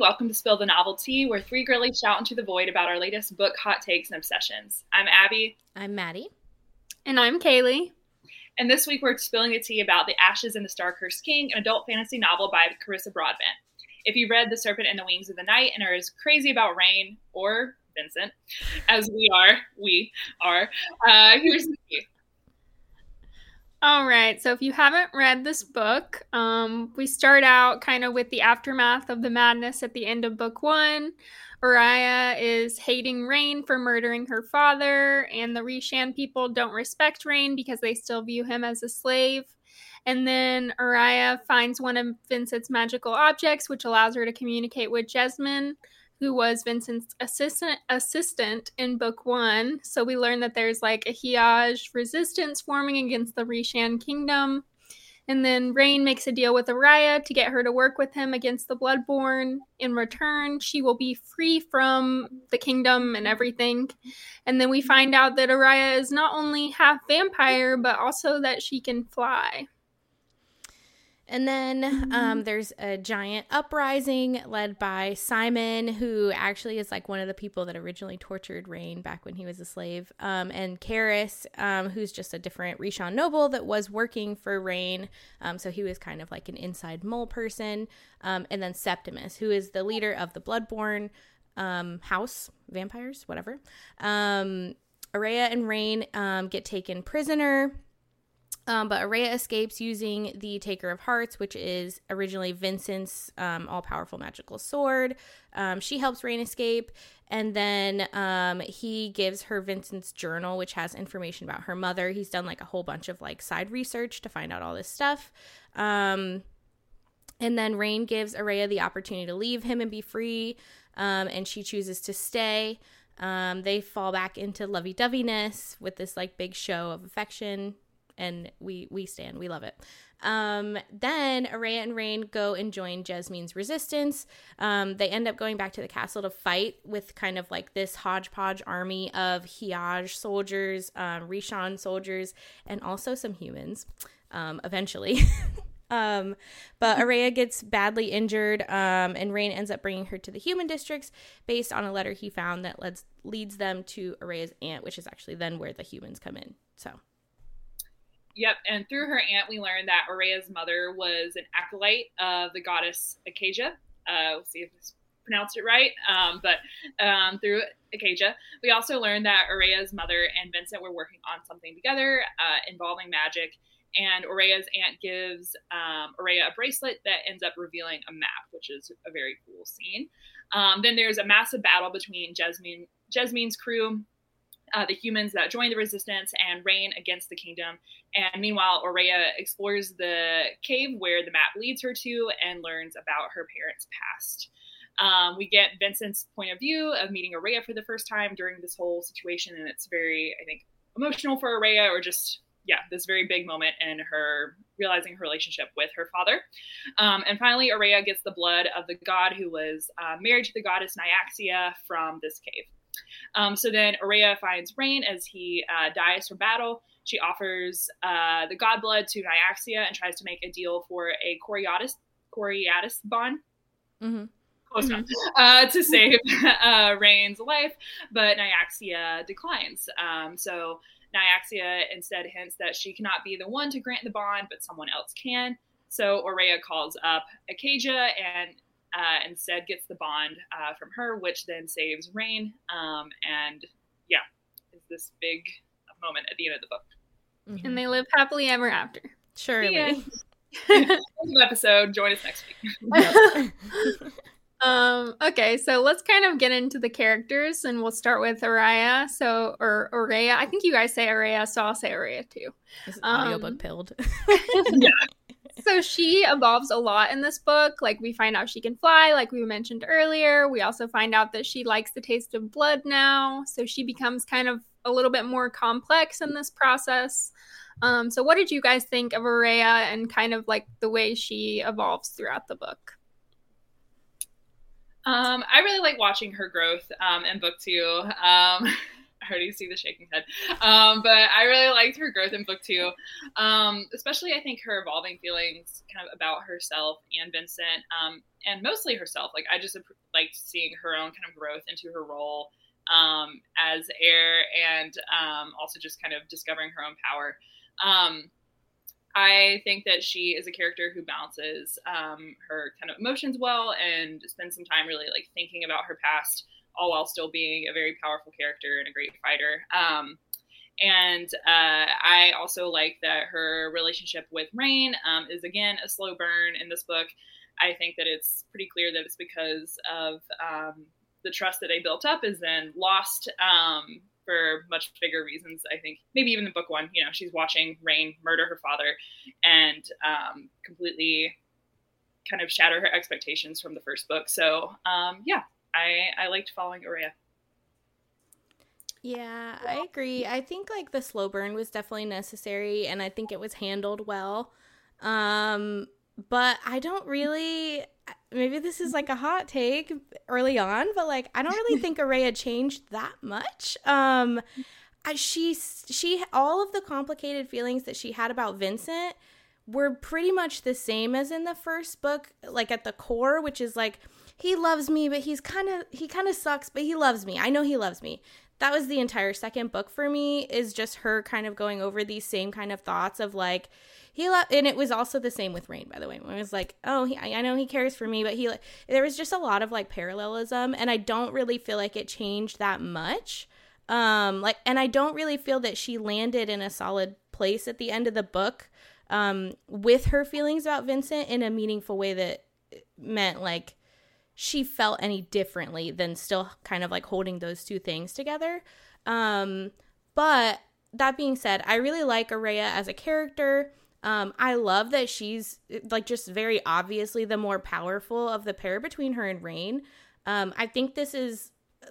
Welcome to Spill the Novelty, where three girlies shout into the void about our latest book, hot takes, and obsessions. I'm Abby. I'm Maddie. And I'm Kaylee. And this week we're spilling the tea about The Ashes and the Star-Cursed King, an adult fantasy novel by Carissa Broadbent. If you read The Serpent and the Wings of the Night and are as crazy about Raihn or Vincent as we are, we are, uh, here's the tea. All right. So if you haven't read this book, um, we start out kind of with the aftermath of the madness at the end of book one. Araya is hating Raihn for murdering her father, and the Rishan people don't respect Raihn because they still view him as a slave. And then Araya finds one of Vincent's magical objects, which allows her to communicate with Jesmine, who was Vincent's assistant assistant in book one. So we learn that there's like a Hiaj resistance forming against the Rishan kingdom. And then Raihn makes a deal with Araya to get her to work with him against the Bloodborn. In return, she will be free from the kingdom and everything. And then we find out that Araya is not only half vampire, but also that she can fly. And then um, mm-hmm. there's a giant uprising led by Simon, who actually is like one of the people that originally tortured Raihn back when he was a slave, um, and Cairis, um, who's just a different Rishan noble that was working for Raihn. Um, so he was kind of like an inside mole person. Um, and then Septimus, who is the leader of the Bloodborn um, house, vampires, whatever. Araya and Raihn get taken prisoner um, but Araya escapes using the Taker of Hearts, which is originally Vincent's um, all powerful magical sword. Um, she helps Raihn escape, and then um, he gives her Vincent's journal, which has information about her mother. He's done like a whole bunch of like side research to find out all this stuff. Um, and then Raihn gives Araya the opportunity to leave him and be free, um, and she chooses to stay. they fall back into lovey doveyness with this like big show of affection and we we stand. We love it. Um, then Araya and Raihn go and join Jesmine's resistance. Um, they end up going back to the castle to fight with kind of like this hodgepodge army of Hiaj soldiers, um, Rishan soldiers, and also some humans. Um, eventually. Um, but Araya gets badly injured, um, and Raihn ends up bringing her to the human districts based on a letter he found that leads leads them to Araya's aunt, which is actually then where the humans come in. So Yep, and through her aunt, we learned that Araya's mother was an acolyte of the goddess Acaeja. Uh, we'll see if I pronounced it right, um, but um, through Acaeja. We also learned that Araya's mother and Vincent were working on something together uh, involving magic, and Araya's aunt gives um, Araya a bracelet that ends up revealing a map, which is a very cool scene. Um, then there's a massive battle between Jesmine, Jesmine's crew uh, the humans that join the resistance and Raihn against the kingdom. And meanwhile, Araya explores the cave where the map leads her to and learns about her parents' past. Um, we get Vincent's point of view of meeting Araya for the first time during this whole situation, and it's very, I think, emotional for Araya, or just yeah, this very big moment in her realizing her relationship with her father. Um, and finally, Araya gets the blood of the god who was uh, married to the goddess Nyaxia from this cave. Um, so then Araya finds Raihn as he uh, dies from battle. She offers uh, the god blood to Nyaxia and tries to make a deal for a Coriatis, Coriatis bond. Mm-hmm. Close enough. Uh, to save uh, Raihn's life, but Nyaxia declines. Um, so Nyaxia instead hints that she cannot be the one to grant the bond, but someone else can. So Araya calls up Acaeja and uh, instead gets the bond uh, from her, which then saves Raihn. Um, and yeah, is this big moment at the end of the book. Mm-hmm. And they live happily ever after. Sure. Yeah. episode. Join us next week. um, okay, so let's kind of get into the characters, and we'll start with Araya. So, or Araya. I think you guys say Araya, so I'll say Araya too. This um, audiobook pilled. yeah so she evolves a lot in this book. Like we find out she can fly, like we mentioned earlier. We also find out that she likes the taste of blood now. So she becomes kind of a little bit more complex in this process. Um, so what did you guys think of Araya and kind of like the way she evolves throughout the book? Um, I really like watching her growth um, in book two. Um, already see the shaking head. Um, but I really liked her growth in book two, um, especially I think her evolving feelings kind of about herself and Vincent, um, and mostly herself. Like I just liked seeing her own kind of growth into her role um, as heir, and um, also just kind of discovering her own power. Um, I think that she is a character who balances her kind of emotions well and spends some time really like thinking about her past, all while still being a very powerful character and a great fighter. Um, and uh, I also like that her relationship with Raihn um, is again a slow burn in this book. I think that it's pretty clear that it's because of um, the trust that they built up is then lost um, for much bigger reasons. I think maybe even in book one, you know, she's watching Raihn murder her father and um, completely kind of shatter her expectations from the first book. So um, yeah, I I liked following Oraya. Yeah, I agree. I think like the slow burn was definitely necessary, and I think it was handled well. Um, but I don't really maybe this is like a hot take early on, but like I don't really think Oraya changed that much. Um I, she she all of the complicated feelings that she had about Vincent were pretty much the same as in the first book, like at the core, which is like he loves me, but he's kind of he kind of sucks, but he loves me. I know he loves me. That was the entire second book for me is just her kind of going over these same kind of thoughts of like he left and it was also the same with Raihn by the way it was like oh he, i know he cares for me but he like there was just a lot of like parallelism and i don't really feel like it changed that much um like and i don't really feel that she landed in a solid place at the end of the book um with her feelings about vincent in a meaningful way that meant like she felt any differently than still kind of like holding those two things together. Um but that being said i really like Oraya as a character. Um, I love that she's like just very obviously the more powerful of the pair between her and Raihn. Um, I think this is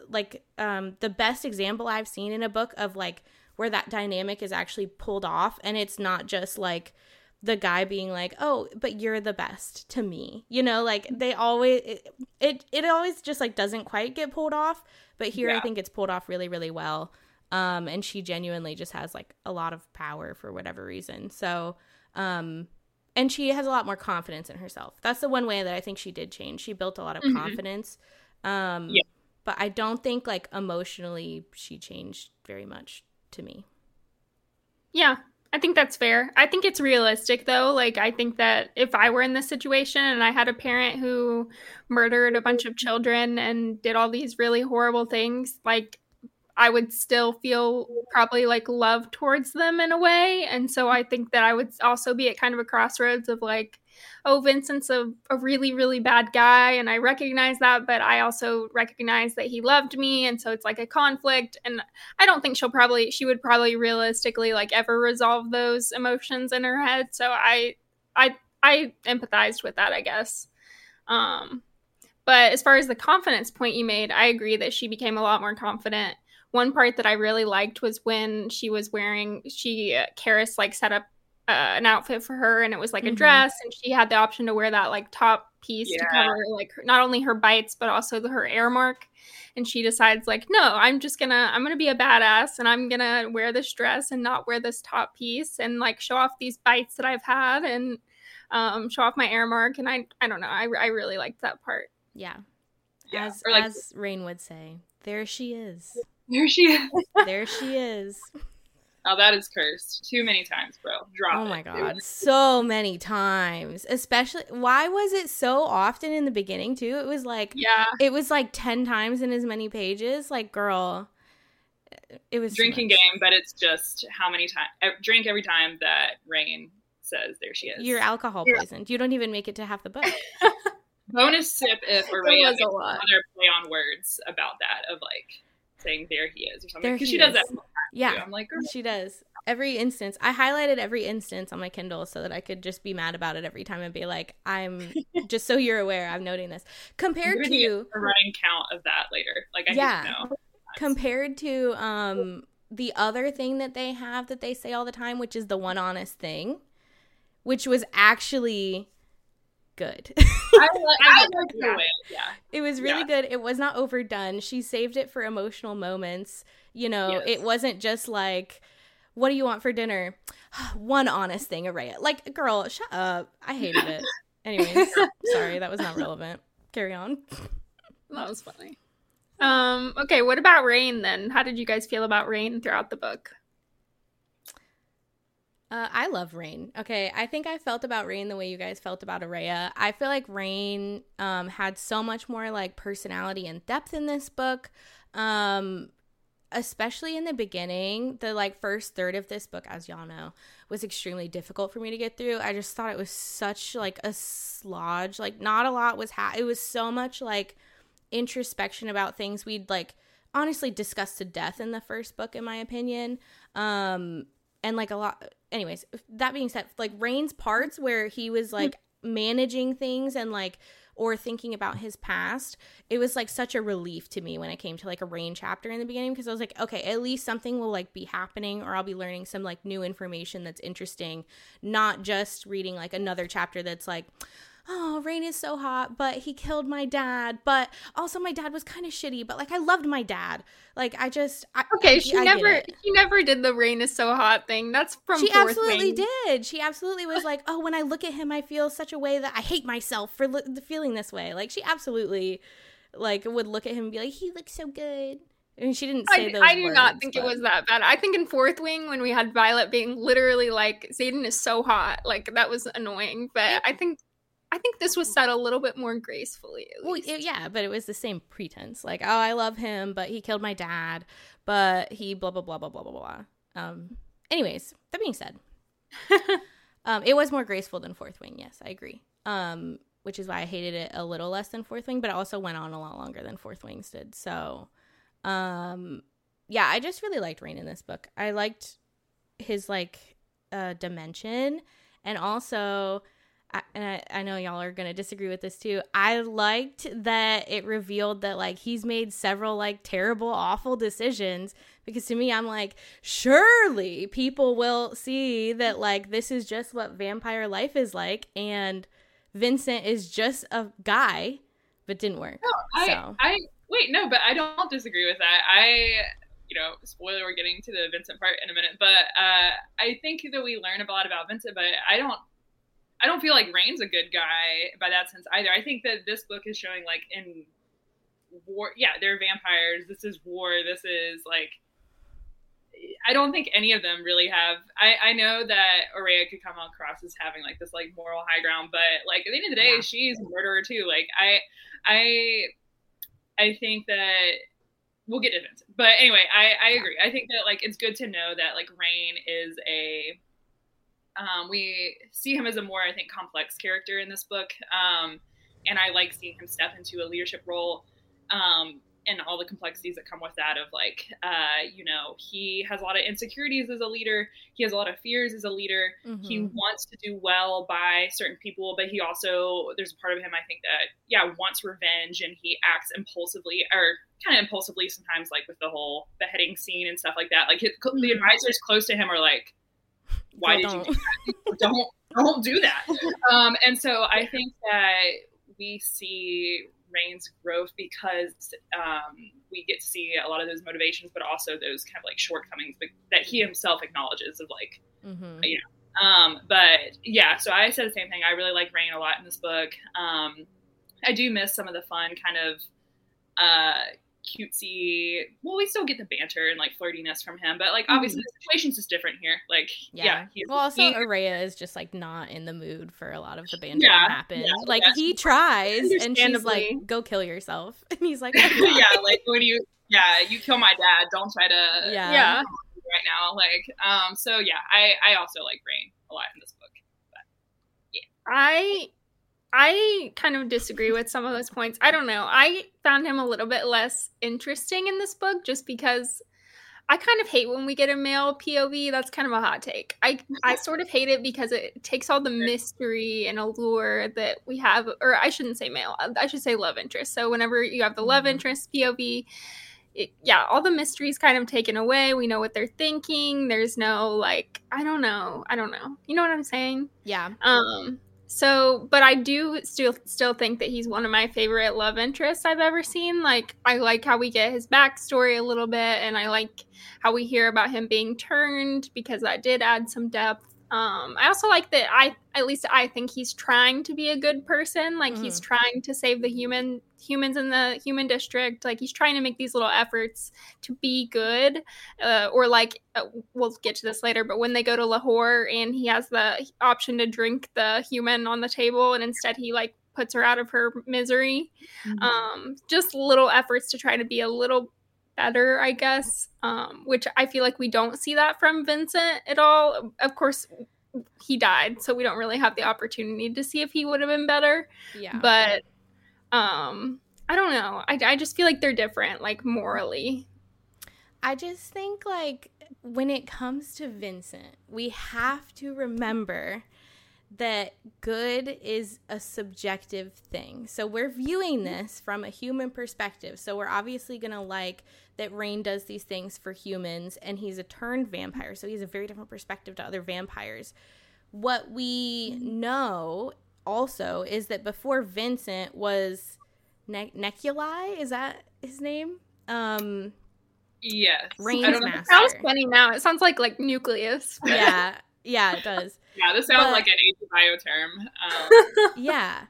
like um, the best example I've seen in a book of like where that dynamic is actually pulled off, and it's not just like the guy being like, "Oh, but you're the best to me," you know, like they always it it, it always just like doesn't quite get pulled off, but here yeah. I think it's pulled off really really well. Um, and she genuinely just has like a lot of power for whatever reason. So um, and she has a lot more confidence in herself. That's the one way that I think she did change. She built a lot of mm-hmm. confidence. Um, yeah. But I don't think like emotionally she changed very much to me. Yeah, I think that's fair. I think it's realistic though. Like I think that if I were in this situation and I had a parent who murdered a bunch of children and did all these really horrible things, like I would still feel probably like love towards them in a way. And so I think that I would also be at kind of a crossroads of like, oh, Vincent's a, a really, really bad guy. And I recognize that, but I also recognize that he loved me. And so it's like a conflict. And I don't think she'll probably, she would probably realistically like ever resolve those emotions in her head. So I, I, I empathized with that, I guess. Um, but as far as the confidence point you made, I agree that she became a lot more confident one part that I really liked was when she was wearing she uh, Cairis like set up uh, an outfit for her and it was like mm-hmm. a dress and she had the option to wear that like top piece yeah. to cover like not only her bites but also the, her heir mark and she decides like no i'm just gonna i'm gonna be a badass and i'm gonna wear this dress and not wear this top piece and like show off these bites that i've had and um, show off my heir mark and i i don't know i, I really liked that part yeah, yeah. as like, as Raihn would say there she is there she is. there she is. Oh, that is cursed. Too many times, bro. Drop Oh my it. god. Was- so many times. Especially why was it so often in the beginning too? It was like Yeah. It was like 10 times in as many pages. Like, girl. It was drinking game, but it's just how many times drink every time that Raihn says there she is. You're alcohol poisoned. You don't even make it to half the book. Bonus sip if Oraya has another play on words about that of like saying there he is or something because she does that yeah too. i'm like Girl. she does. Every instance i highlighted every instance on my kindle so that i could just be mad about it every time and be like i'm just so you're aware i'm noting this. Compared to a running count of that later. Like i yeah. compared to um the other thing that they have that they say all the time which is the one honest thing which was actually good. I, like, I like the way. Yeah. It was really Yeah. good. It was not overdone. She saved it for emotional moments. You know, Yes. it wasn't just like, what do you want for dinner? One honest thing, Araya. Like, girl, shut up. I hated it. Anyways, sorry, that was not relevant. Carry on. That was funny. Um, okay, what about Raihn then? How did you guys feel about Raihn throughout the book? Uh, I love Raihn. Okay, I think I felt about Raihn the way you guys felt about Araya. I feel like Raihn um, had so much more like personality and depth in this book, um, especially in the beginning. The like first third of this book, as y'all know, was extremely difficult for me to get through. I just thought it was such like a slodge. Like not a lot was ha- It was so much like introspection about things we'd like honestly discussed to death in the first book, in my opinion. Um, and like a lot anyways that being said like Raihn's parts where he was hmm. like managing things and like or thinking about his past it was like such a relief to me when it came to like a Raihn chapter in the beginning because i was like okay at least something will like be happening or i'll be learning some like new information that's interesting not just reading like another chapter that's like oh Raihn is so hot but he killed my dad but also my dad was kind of shitty but like i loved my dad like i just I, Okay, she I never she never did the Raihn is so hot thing. That's from she absolutely Wing. did. She absolutely was like, "Oh, when I look at him, I feel such a way that I hate myself for li- feeling this way." Like she absolutely, like, would look at him and be like, "He looks so good." And she didn't say I, those. I do not think but- it was that bad. I think in Fourth Wing when we had Violet being literally like Xaden is so hot, like that was annoying. But I think I think this was said a little bit more gracefully. At Well, it- yeah, but it was the same pretense. Like, oh, I love him, but he killed my dad, but he blah blah blah blah blah blah blah. Um. Anyways, that being said, um, it was more graceful than Fourth Wing. Yes, I agree. Um, which is why I hated it a little less than Fourth Wing, but it also went on a lot longer than Fourth Wings did. So, um, yeah, I just really liked Raihn in this book. I liked his like uh dimension, and also. I, and I, I know y'all are gonna disagree with this too. I liked that it revealed that like he's made several like terrible, awful decisions because to me, I'm like, surely people will see that like this is just what vampire life is like, and Vincent is just a guy, but didn't work. I, So. I wait, no, but I don't disagree with that. I, you know, spoiler, we're getting to the Vincent part in a minute, but uh, I think that we learn a lot about Vincent, but I don't. I don't feel like Raihn's a good guy by that sense either. I think that this book is showing like in war, yeah, they're vampires. This is war. This is like I don't think any of them really have. I, I know that Oraya could come across as having like this like moral high ground, but like at the end of the day, Yeah. she's a murderer too. Like I, I, I think that we'll get to Vincent, but anyway, I I agree. I think that like it's good to know that like Raihn is a. Um, we see him as a more, I think, complex character in this book, um, and I like seeing him step into a leadership role. Um, and all the complexities that come with that of like uh, you know he has a lot of insecurities as a leader he has a lot of fears as a leader he Mhm. wants to do well by certain people but he also there's a part of him i think that yeah wants revenge and he acts impulsively or kind of impulsively sometimes like with the whole beheading scene and stuff like that like his, the Mhm. advisors close to him are like why did you don't. do that? don't don't do that um, and so i think that we see Raihn's growth because um, we get to see a lot of those motivations, but also those kind of like shortcomings but- that he himself acknowledges of like. mm-hmm. you know. Um, but yeah, so I said the same thing. I really like Raihn a lot in this book. Um, I do miss some of the fun kind of uh, cutesy. Well, we still get the banter and like flirtiness from him, but like obviously the situation's just different here. Like yeah, Yeah. he's, well, also he- Araya is just like not in the mood for a lot of the banter Yeah, that happens. yeah, like yeah. he tries, and she's like, "Go kill yourself," and he's like, yeah, like when you yeah you kill my dad, don't try to Yeah. yeah. right now. Like, um, so yeah, I I also like Raihn a lot in this book. But, yeah, I I kind of disagree with some of those points. I don't know. I found him a little bit less interesting in this book just because I kind of hate when we get a male POV. That's kind of a hot take. I I sort of hate it because it takes all the mystery and allure that we have or I shouldn't say male. I should say love interest. So whenever you have the love Mhm. interest POV, it, yeah, all the mysteries kind of taken away. We know what they're thinking. There's no like I don't know. I don't know. You know what I'm saying? "Yeah, Um, So, but I do still still think that he's one of my favorite love interests I've ever seen. Like, I like how we get his backstory a little bit, and I like how we hear about him being turned because that did add some depth. Um, I also like that I at least I think he's trying to be a good person. Like mm-hmm. he's trying to save the human humans in the human district. Like he's trying to make these little efforts to be good. Uh, or like uh, we'll get to this later, but when they go to Lahore and he has the option to drink the human on the table, and instead he like puts her out of her misery. Mm-hmm. Um, just little efforts to try to be a little better, I guess. Um, which I feel like we don't see that from Vincent at all. Of course, he died, so we don't really have the opportunity to see if he would have been better. Yeah. But um, I don't know. I, I just feel like they're different, like morally. I just think like when it comes to Vincent, we have to remember that good is a subjective thing. So we're viewing this from a human perspective. So we're obviously going to like that Raihn does these things for humans and he's a turned vampire. So he's a very different perspective to other vampires. What we know also is that before Vincent was ne- Neculai, is that his name? Um Yes. Raihn's master. It sounds funny now. It sounds like like nucleus. yeah. Yeah, it does. yeah, this sounds but, like an bio term. Um. yeah.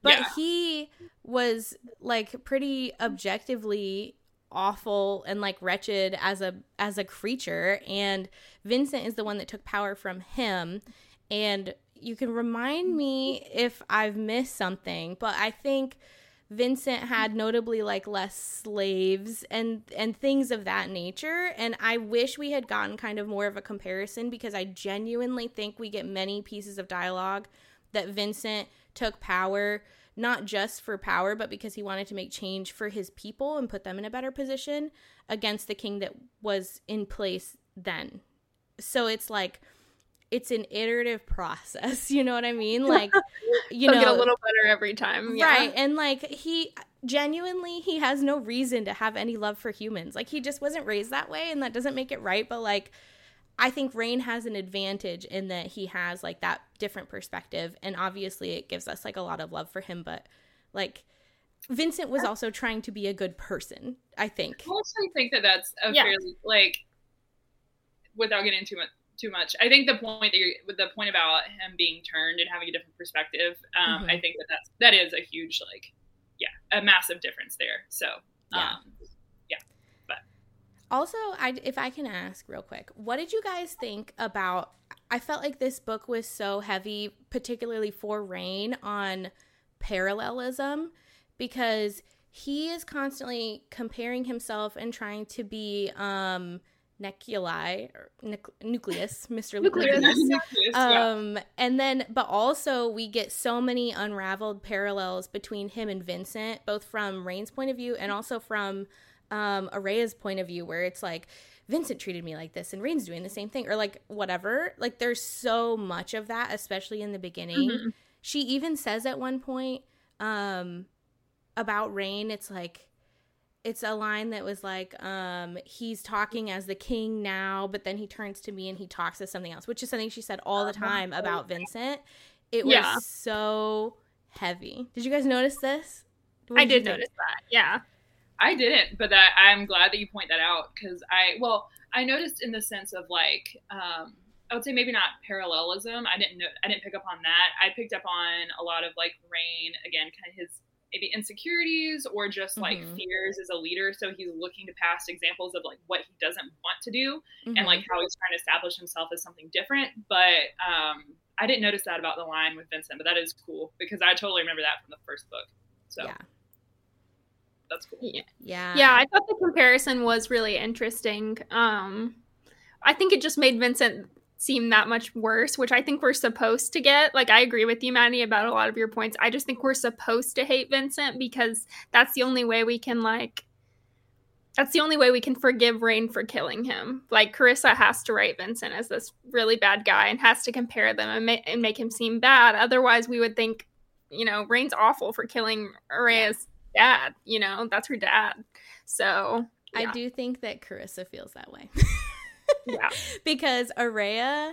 But yeah. he was like pretty objectively awful and like wretched as a as a creature. And Vincent is the one that took power from him. And you can remind me if I've missed something but I think Vincent had notably like less slaves and and things of that nature. And I wish we had gotten kind of more of a comparison because I genuinely think we get many pieces of dialogue that Vincent took power not just for power but because he wanted to make change for his people and put them in a better position against the king that was in place then. So it's like it's an iterative process. You know what I mean? Like, you know, get a little better every time, yeah. right? And like he genuinely, he has no reason to have any love for humans. Like he just wasn't raised that way, and that doesn't make it right. But like, I think Raihn has an advantage in that he has like that different perspective, and obviously, it gives us like a lot of love for him. But like. Vincent was also trying to be a good person, I think. I also think that that's a yeah. fairly like without getting too much too much. I think the point that you're with the point about him being turned and having a different perspective, um, mm-hmm. I think that that's that is a huge like, yeah, a massive difference there. So, yeah. Um, also, I if I can ask real quick, what did you guys think about? I felt like this book was so heavy, particularly for Raihn, on parallelism because he is constantly comparing himself and trying to be um Neculai or nucleus mr nucleus, um yeah. and then but also we get so many unraveled parallels between him and vincent both from Raihn's point of view and also from um araya's point of view where it's like vincent treated me like this and Raihn's doing the same thing or like whatever. Like there's so much of that especially in the beginning. Mm-hmm. she even says at one point um about Raihn it's like it's a line that was like um he's talking as the king now but then he turns to me and he talks as something else which is something she said all the time about vincent. It was yeah. so heavy. Did you guys notice this? I did notice that yeah i didn't but that i'm glad that you point that out because i well i noticed in the sense of like um I would say maybe not parallelism. I didn't know. I didn't pick up on that. I picked up on a lot of like Raihn again, kind of his maybe insecurities or just like mm-hmm. fears as a leader. So he's looking to past examples of like what he doesn't want to do mm-hmm. and like how he's trying to establish himself as something different. But um, I didn't notice that about the line with Vincent, but that is cool because I totally remember that from the first book. So yeah. That's cool. Yeah. Yeah. Yeah, I thought the comparison was really interesting. Um I think it just made Vincent seem that much worse, which I think we're supposed to get. Like, I agree with you, Maddie, about a lot of your points. I just think we're supposed to hate Vincent because that's the only way we can, like, that's the only way we can forgive Raihn for killing him. Like, Carissa has to write Vincent as this really bad guy and has to compare them and, ma- and make him seem bad. Otherwise, we would think, you know, Raihn's awful for killing Araya's dad. You know, that's her dad. So. Yeah. I do think that Carissa feels that way. yeah. because Araya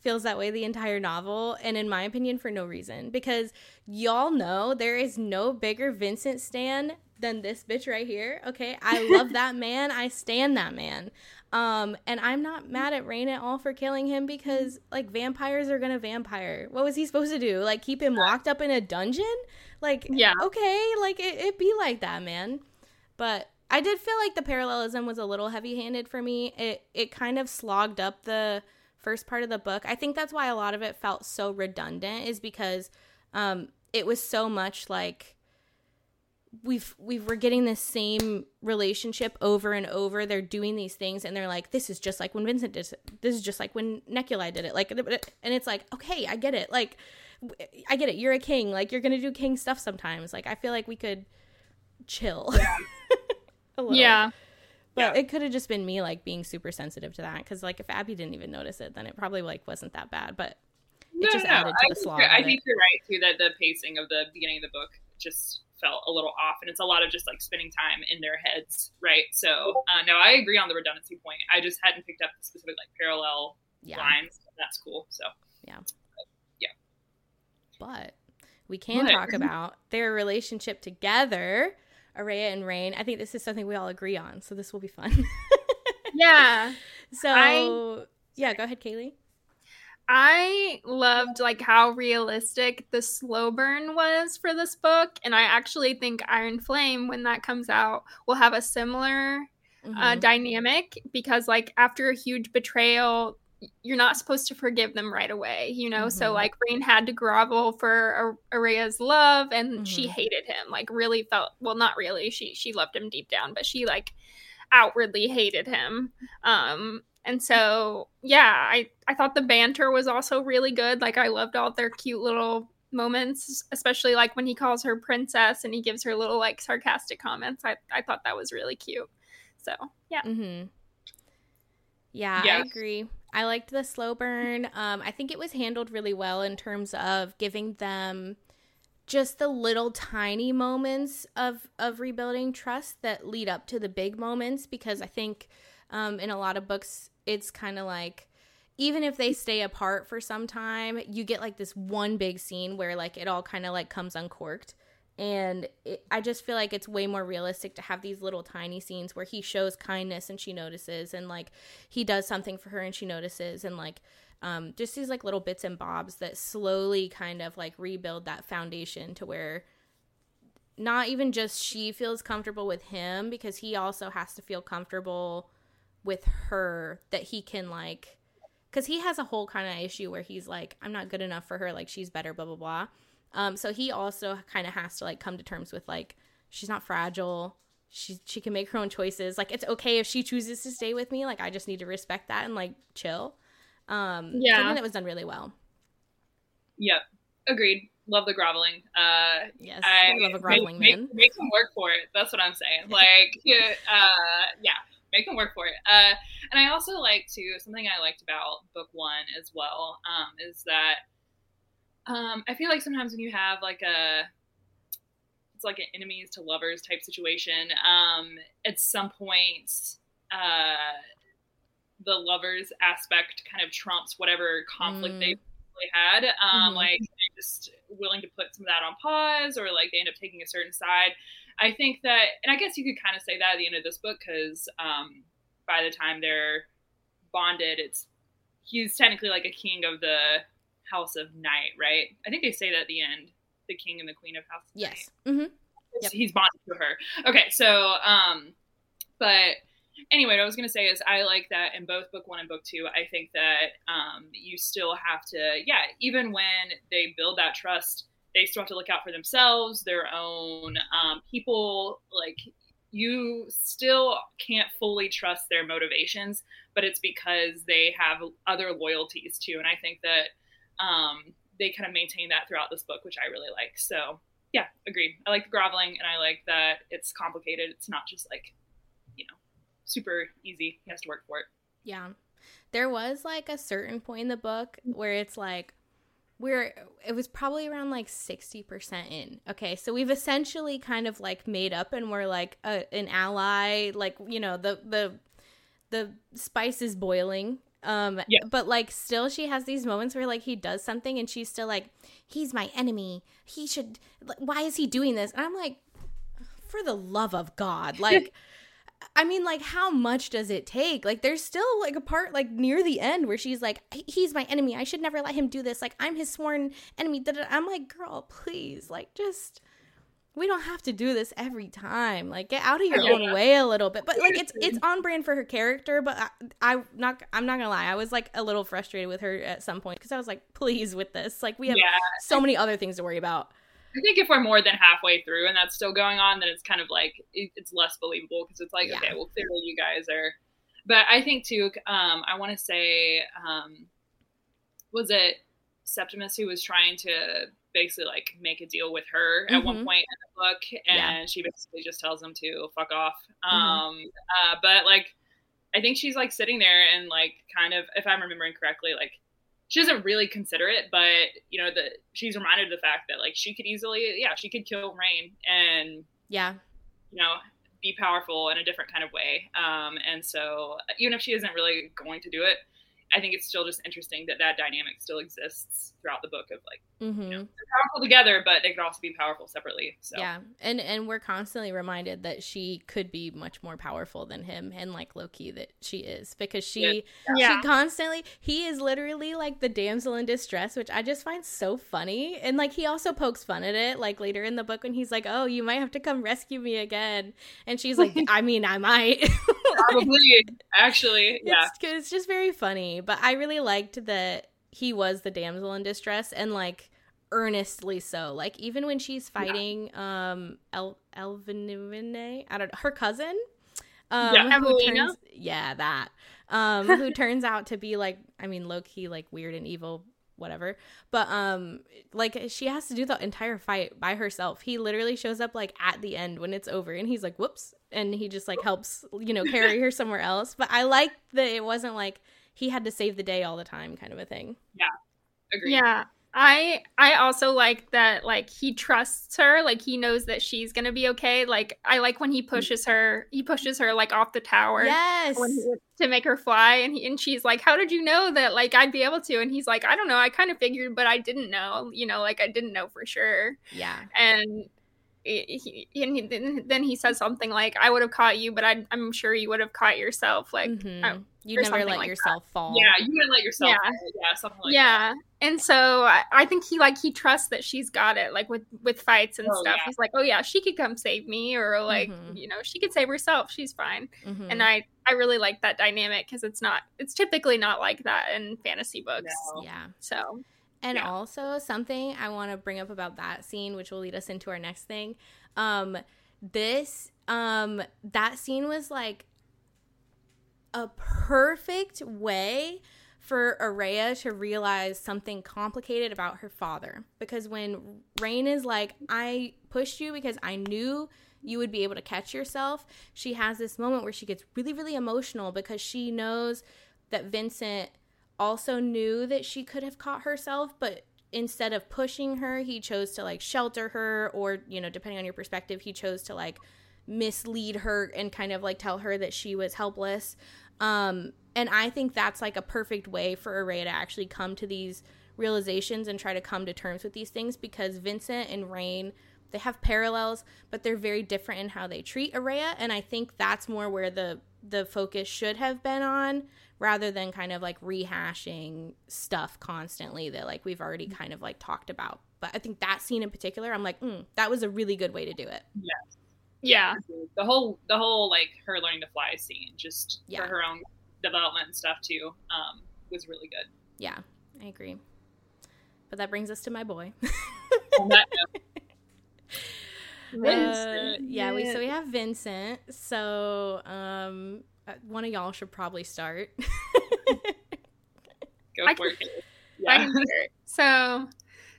feels that way the entire novel, and in my opinion, for no reason. Because y'all know there is no bigger Vincent Stan than this bitch right here. Okay, I love that man. I stand that man. Um, and I'm not mad at Raihn at all for killing him because like vampires are gonna vampire. What was he supposed to do? Like keep him locked up in a dungeon? Like yeah, okay, like it, it be like that, man. But I did feel like the parallelism was a little heavy handed for me. It it kind of slogged up the first part of the book. I think that's why a lot of it felt so redundant, is because um, it was so much like we've we were getting this same relationship over and over. They're doing these things, and they're like, "This is just like when Vincent did. It. This is just like when Neculai did it." Like, and it's like, okay, I get it. Like, I get it. You're a king. Like, you're gonna do king stuff sometimes. Like, I feel like we could chill. yeah. But yeah. it could have just been me like being super sensitive to that because like if Abby didn't even notice it, then it probably like wasn't that bad. But it no, just no, added to I the slog. I think you're right too that the pacing of the beginning of the book just felt a little off and it's a lot of just like spending time in their heads right? So uh, no i agree on the redundancy point. I just hadn't picked up the specific like parallel yeah. lines that's cool so. Yeah. But, yeah. But we can what? talk about their relationship together araya and Raihn. I think this is something we all agree on so this will be fun. Yeah. So I... yeah go ahead kaylee I loved like how realistic the slow burn was for this book, and I actually think Iron Flame, when that comes out, will have a similar uh, mm-hmm. uh, dynamic because like after a huge betrayal, you're not supposed to forgive them right away, you know. Mm-hmm. So like Raihn had to grovel for Araya's love, and mm-hmm. she hated him. Like really felt well, not really. She she loved him deep down, but she like outwardly hated him. Um, and so, yeah, I, I thought the banter was also really good. Like, I loved all their cute little moments, especially like when he calls her princess and he gives her little like sarcastic comments. I, I thought that was really cute. So, yeah. Mm-hmm. Yeah, yeah, I agree. I liked the slow burn. Um, I think it was handled really well in terms of giving them just the little tiny moments of of rebuilding trust that lead up to the big moments because I think um, in a lot of books it's kind of like even if they stay apart for some time, you get like this one big scene where like it all kind of like comes uncorked. And it, I just feel like it's way more realistic to have these little tiny scenes where he shows kindness and she notices, and like he does something for her and she notices, and like um, just these like little bits and bobs that slowly kind of like rebuild that foundation to where not even just she feels comfortable with him because he also has to feel comfortable with her that he can like because he has a whole kind of issue where he's like i'm not good enough for her like she's better blah blah blah. Um so he also kind of has to like come to terms with like she's not fragile. She she can make her own choices. Like it's okay if she chooses to stay with me. Like i just need to respect that and like chill. Um yeah. so I think was done really well. Yep. Agreed. Love the groveling. Uh yes. I, I love a groveling make, man. make, make him work for it. That's what i'm saying. Like uh yeah make them work for it. Uh, and I also like to something I liked about book one as well um, is that um, I feel like sometimes when you have like a it's like an enemies to lovers type situation. Um, at some point, uh, the lovers aspect kind of trumps whatever conflict mm. they had. Um, mm-hmm. Like just willing to put some of that on pause, or like they end up taking a certain side. I think that, and I guess you could kind of say that at the end of this book because um, by the time they're bonded, it's he's technically like a king of the House of Night, right? I think they say that at the end, the king and the queen of House. Of yes. Mm-hmm. Yep. He's bonded to her. Okay, so um, but anyway, what I was gonna say is I like that in both book one and book two. I think that um, you still have to, yeah, even when they build that trust they still have to look out for themselves, their own um, people. Like you still can't fully trust their motivations, but it's because they have other loyalties too. And I think that um, they kind of maintain that throughout this book, which I really like. So yeah, agreed. I like the groveling, and I like that it's complicated. It's not just like you know super easy. He has to work for it. Yeah. There was like a certain point in the book where it's like, we're it was probably around like 60% in okay so we've essentially kind of like made up and we're like a, an ally like you know the the the spice is boiling Um, Yeah. but like still she has these moments where like he does something and she's still like, he's my enemy. He should. like, Why is he doing this? And I'm like, for the love of God, like. I mean, like, how much does it take? Like, there's still like a part like near the end where she's like, "He's my enemy. I should never let him do this. Like, I'm his sworn enemy." I'm like, girl, please, like, just we don't have to do this every time. Like, get out of your own way a little bit. But like, it's it's on brand for her character. But I, I not I'm not gonna lie, I was like a little frustrated with her at some point because I was like, please with this. Like, we have Yeah. so many other things to worry about. I think if we're more than halfway through and that's still going on, then it's kind of like it, it's less believable because it's like, Yeah. okay, well, clearly you guys are. But I think too, um, I want to say, um, was it Septimus who was trying to basically like make a deal with her at one Mhm. point in the book, and Yeah. she basically just tells him to fuck off. Mhm. Um, uh, but like, I think she's like sitting there and like kind of, if I'm remembering correctly, like she doesn't really consider it, but you know, the she's reminded of the fact that like she could easily, yeah, she could kill Raihn and Yeah, you know be powerful in a different kind of way. Um, and so even if she isn't really going to do it, I think it's still just interesting that that dynamic still exists throughout the book of like mm-hmm. they're powerful together, but they could also be powerful separately. So Yeah, and and we're constantly reminded that she could be much more powerful than him, and like Loki that she is because she Yeah. she constantly he is literally like the damsel in distress, which I just find so funny, and like he also pokes fun at it like later in the book when he's like, "Oh, you might have to come rescue me again," and she's like, "I mean, I might." probably actually, yeah. it's, it's just very funny but i really liked that he was the damsel in distress and like earnestly so. Like even when she's fighting um El- elvinine i don't know her cousin um Yeah. who turns yeah that um who turns out to be like i mean low-key like weird and evil whatever. But um like she has to do the entire fight by herself. He literally shows up like at the end when it's over and he's like whoops and he just like helps you know carry her somewhere else. But i like that it wasn't like he had to save the day all the time kind of a thing Yeah. Agreed. Yeah. I I also like that like he trusts her, like he knows that she's going to be okay. Like I like when he pushes her, he pushes her like off the tower yes when he, to make her fly and he, and she's like, "How did you know that like I'd be able to?" And he's like, "I don't know. I kind of figured, but I didn't know. You know, like I didn't know for sure." yeah And he, he- and he, then- then he says something like, "I would have caught you, but I, I'm sure you would have caught yourself." Like, Mhm. I- you or never something let like yourself fall Yeah, you wouldn't let yourself. Yeah. Yeah, something like that. yeah and so I, I think he like he trusts that she's got it like with with fights and Oh, stuff yeah. he's like oh yeah she could come save me or like Mhm. you know she could save herself she's fine Mhm. and i i really like that dynamic because it's not it's typically not like that in fantasy books No. yeah so And Yeah. also something I want to bring up about that scene, which will lead us into our next thing. Um, this um that scene was like a perfect way for Araya to realize something complicated about her father. Because when Raihn is like, I pushed you because I knew you would be able to catch yourself, she has this moment where she gets really, really emotional because she knows that Vincent also knew that she could have caught herself, but instead of pushing her, he chose to like shelter her, or, you know, depending on your perspective, he chose to like mislead her and kind of like tell her that she was helpless. Um, and I think that's like a perfect way for Araya to actually come to these realizations and try to come to terms with these things because Vincent and Raihn they have parallels, but they're very different in how they treat Araya, and I think that's more where the the focus should have been on rather than kind of like rehashing stuff constantly that like we've already kind of like talked about. But I think that scene in particular, I'm like, mm, that was a really good way to do it. Yeah The whole, the whole like her learning to fly scene, just Yeah. for her own development and stuff too, um, was really good. Yeah, I agree. But that brings us to my boy. On that note, Uh, yeah, we so we have Vincent. So um, uh, one of y'all should probably start. go I for can- it. I can hear it. So,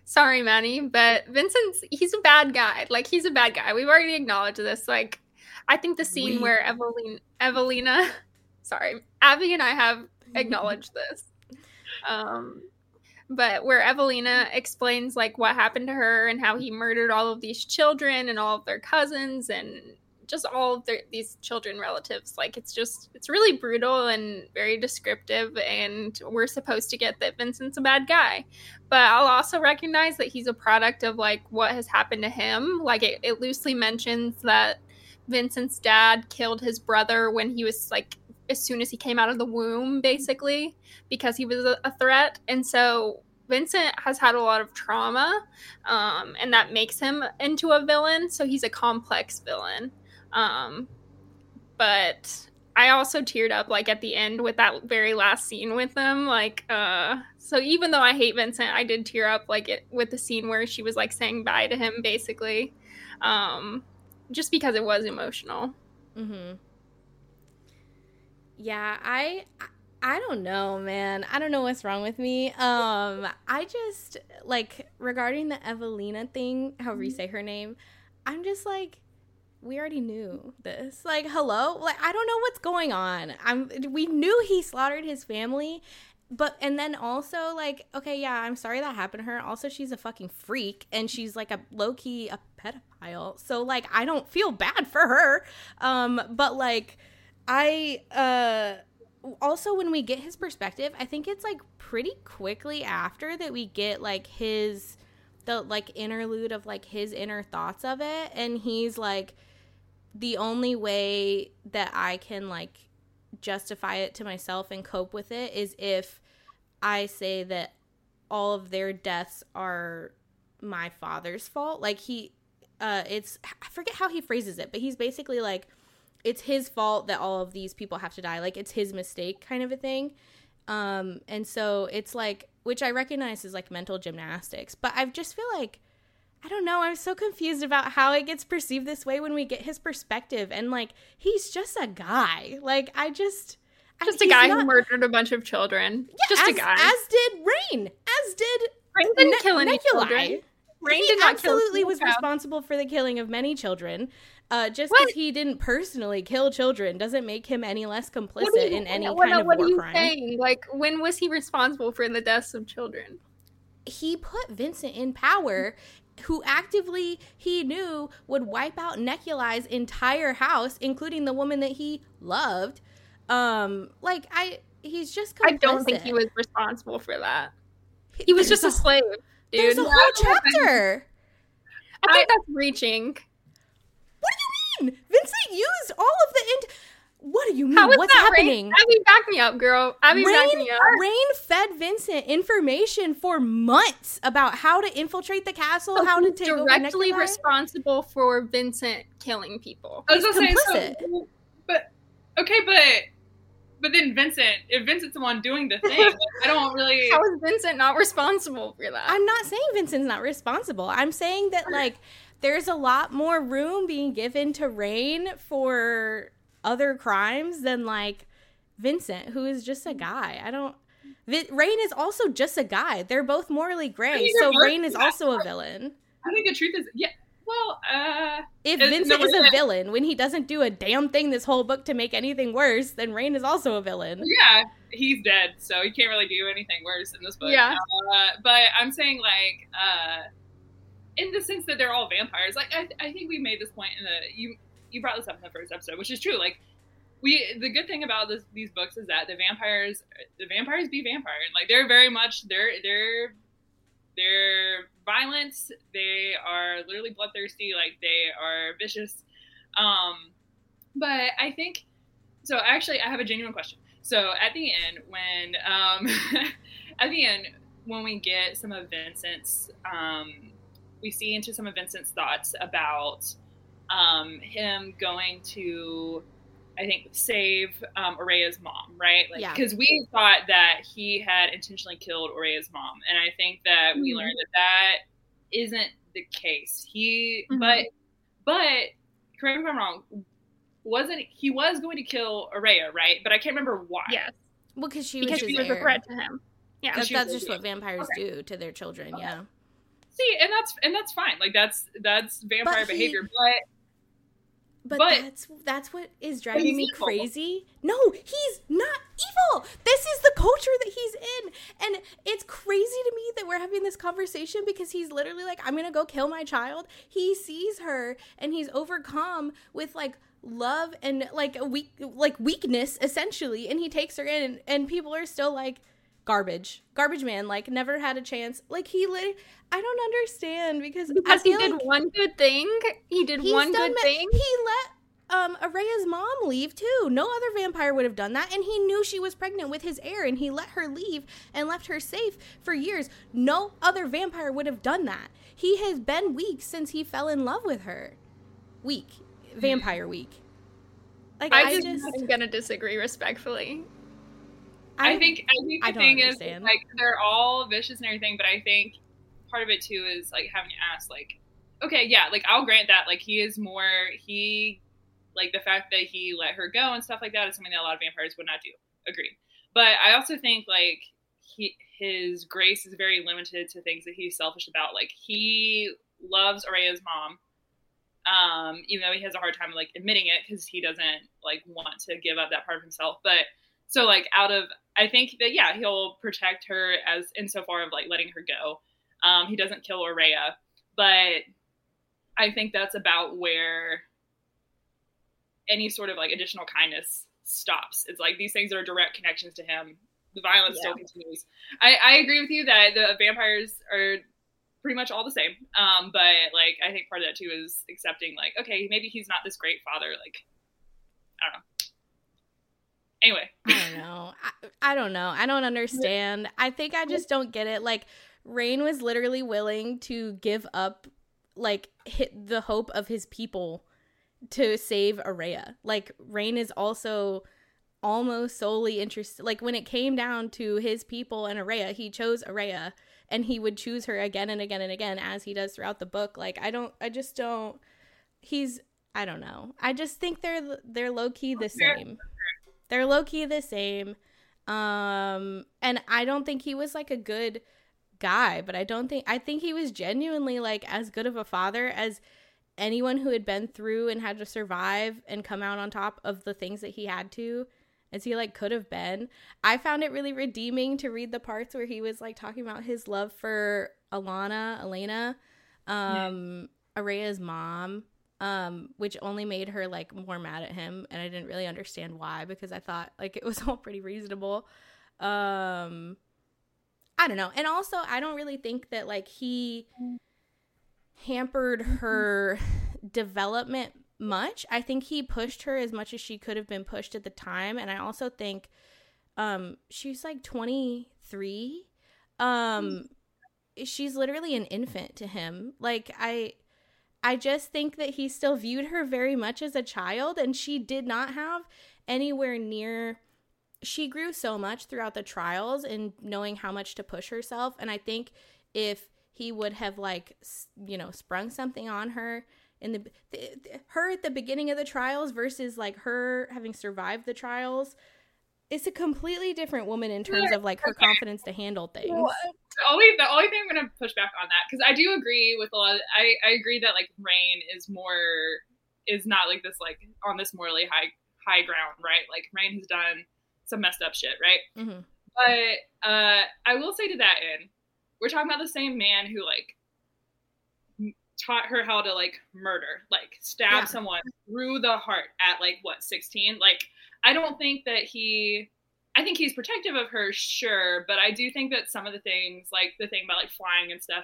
sorry, Manny, but Vincent's he's a bad guy. Like he's a bad guy. We've already acknowledged this. Like, I think the scene We- where Evelaena, Evelaena, sorry, Abby and I have acknowledged this. Um, but where Evelaena explains like what happened to her and how he murdered all of these children and all of their cousins and just all of their, these children relatives. Like it's just it's really brutal and very descriptive, and we're supposed to get that Vincent's a bad guy, but I'll also recognize that he's a product of like what has happened to him. Like it, it loosely mentions that Vincent's dad killed his brother when he was like as soon as he came out of the womb, basically, because he was a, a threat, and so Vincent has had a lot of trauma, um, and that makes him into a villain. So he's a complex villain. Um, but I also teared up like at the end with that very last scene with them. Like, uh, so even though I hate Vincent, I did tear up like it with the scene where she was like saying bye to him, basically, um, just because it was emotional. Mm-hmm. Yeah, I I don't know, man. I don't know what's wrong with me. Um, I just like regarding the Evelaena thing, however you mm-hmm. say her name. I'm just like, we already knew this. Like, hello, like I don't know what's going on. I'm. We knew he slaughtered his family, but and then also like, okay, yeah, I'm sorry that happened to her. Also, she's a fucking freak, and she's like a low key a pedophile. So like, I don't feel bad for her. Um, but like, I uh also when we get his perspective, I think it's like pretty quickly after that we get like his the like interlude of like his inner thoughts of it and he's like the only way that I can like justify it to myself and cope with it is if I say that all of their deaths are my father's fault. Like he uh it's I forget how he phrases it, but he's basically like it's his fault that all of these people have to die. Like it's his mistake kind of a thing. Um, and so it's like, which I recognize is like mental gymnastics, but I just feel like, I don't know, I'm so confused about how it gets perceived this way when we get his perspective. And like, he's just a guy. Like, I just. Just a guy not, who murdered a bunch of children. Yeah, just as, a guy. As did Raihn. As did Raihn didn't ne- kill any Neculai. children. Raihn he absolutely was responsible for the killing of many children. Uh, just because he didn't personally kill children doesn't make him any less complicit you, in any what, kind of what war are you crime. Saying? Like, when was he responsible for the deaths of children? He put Vincent in power, who actively he knew would wipe out Neculai's entire house, including the woman that he loved. Um, like I, he's just. Complicit. I don't think he was responsible for that. He was just a, a slave, dude. There's a whole chapter. I think I, that's reaching. What do you mean? Vincent used all of the int- what do you mean? What's happening? Raihn? Abby, back me up, girl. Abby, Raihn, back me up. Raihn fed Vincent information for months about how to infiltrate the castle, so how to take directly responsible for Vincent killing people. I was he's complicit. Say, so, but okay, but but then Vincent, if Vincent's the one doing the thing, I don't really. How is Vincent not responsible for that? I'm not saying Vincent's not responsible. I'm saying that like there's a lot more room being given to Raihn for other crimes than like Vincent, who is just a guy. I don't. Raihn is also just a guy. They're both morally gray, so Raihn is also a villain. I think the truth is, yeah. Well, uh, if Vincent is a villain when he doesn't do a damn thing this whole book to make anything worse, then Raihn is also a villain. Yeah, he's dead, so he can't really do anything worse in this book. Yeah, uh, but I'm saying like, uh, in the sense that they're all vampires. Like I, I think we made this point in the you you brought this up in the first episode, which is true. Like we the good thing about this, these books is that the vampires the vampires be vampire. Like they're very much they're they're they're violent. They are literally bloodthirsty. Like they are vicious. Um but i think so actually i have a genuine question. So at the end when um at the end when we get some of vincent's um we see into some of Vincent's thoughts about um, him going to, I think, save um, Oraya's mom, right? Like, yeah. Because we thought that he had intentionally killed Oraya's mom, and I think that mm-hmm. we learned that that isn't the case. He, mm-hmm. but, but correct me if I'm wrong. Wasn't he was going to kill Oraya, right? But I can't remember why. Yes. Well, because she because was, she was a threat to him. Yeah, that's, that's just what vampires okay. do to their children. Okay. Yeah. See, and that's and that's fine. Like that's that's vampire but behavior, he, but but, but, that's that's what is driving me crazy. No, he's not evil. This is the culture that he's in. And it's crazy to me that we're having this conversation because he's literally like I'm going to go kill my child. He sees her and he's overcome with like love and like a weak like weakness essentially and he takes her in and, and people are still like garbage. Garbage man like never had a chance. Like he lit i don't understand because, because he did like one good thing. He did one good ma- thing. he let um Oraya's mom leave too. No other vampire would have done that. And he knew she was pregnant with his heir and he let her leave and left her safe for years. No other vampire would have done that. He has been weak since he fell in love with her. Weak. Vampire weak. Like I, i, just, am gonna disagree respectfully. I, think I think the I thing understand. is like they're all vicious and everything, but I think part of it too is like having to ask like, okay, yeah, like I'll grant that like he is more he like the fact that he let her go and stuff like that is something that a lot of vampires would not do. Agreed. But I also think like he his grace is very limited to things that he's selfish about. Like he loves Oraya's mom. Um, even though he has a hard time like admitting it because he doesn't like want to give up that part of himself. But so like out of I think that yeah, he'll protect her as insofar of like letting her go. Um, he doesn't kill Oraya, but I think that's about where any sort of like additional kindness stops. It's like these things are direct connections to him. The violence still continues. I, I agree with you that the vampires are pretty much all the same. Um, but like I think part of that too is accepting like, okay, maybe he's not this great father. Like I don't know. Anyway, I don't know. I, I don't know. I don't understand. I think I just don't get it. Like Raihn was literally willing to give up like hit the hope of his people to save Oraya. Like Raihn is also almost solely interested like when it came down to his people and Oraya, he chose Oraya and he would choose her again and again and again as he does throughout the book. Like I don't I just don't he's I don't know. I just think they're they're low key the same. They're low key the same. Um and I don't think he was like a good guy, but I don't think I think he was genuinely like as good of a father as anyone who had been through and had to survive and come out on top of the things that he had to as he like could have been. I found it really redeeming to read the parts where he was like talking about his love for Alana, Elena, um, Oraya's mom, um, which only made her like more mad at him, and I didn't really understand why because I thought like it was all pretty reasonable. Um, I don't know, and also I don't really think that like he hampered her development much. I think he pushed her as much as she could have been pushed at the time, and I also think um she's like 23. Um she's literally an infant to him. Like I I just think that he still viewed her very much as a child and she did not have anywhere near she grew so much throughout the trials and knowing how much to push herself and I think if he would have like you know sprung something on her in the, her at the beginning of the trials versus like her having survived the trials it's a completely different woman in terms of like her Okay. confidence to handle things the only the only thing I'm gonna push back on that because I do agree with a lot. Of, I I agree that like Raihn is more is not like this like on this morally high high ground, right? Like Raihn has done some messed up shit, right? Mm-hmm. But uh, I will say to that end, we're talking about the same man who like taught her how to like murder, like stab Yeah. someone through the heart at like what 16. Like I don't think that he. I think he's protective of her, sure, but I do think that some of the things, like the thing about like flying and stuff,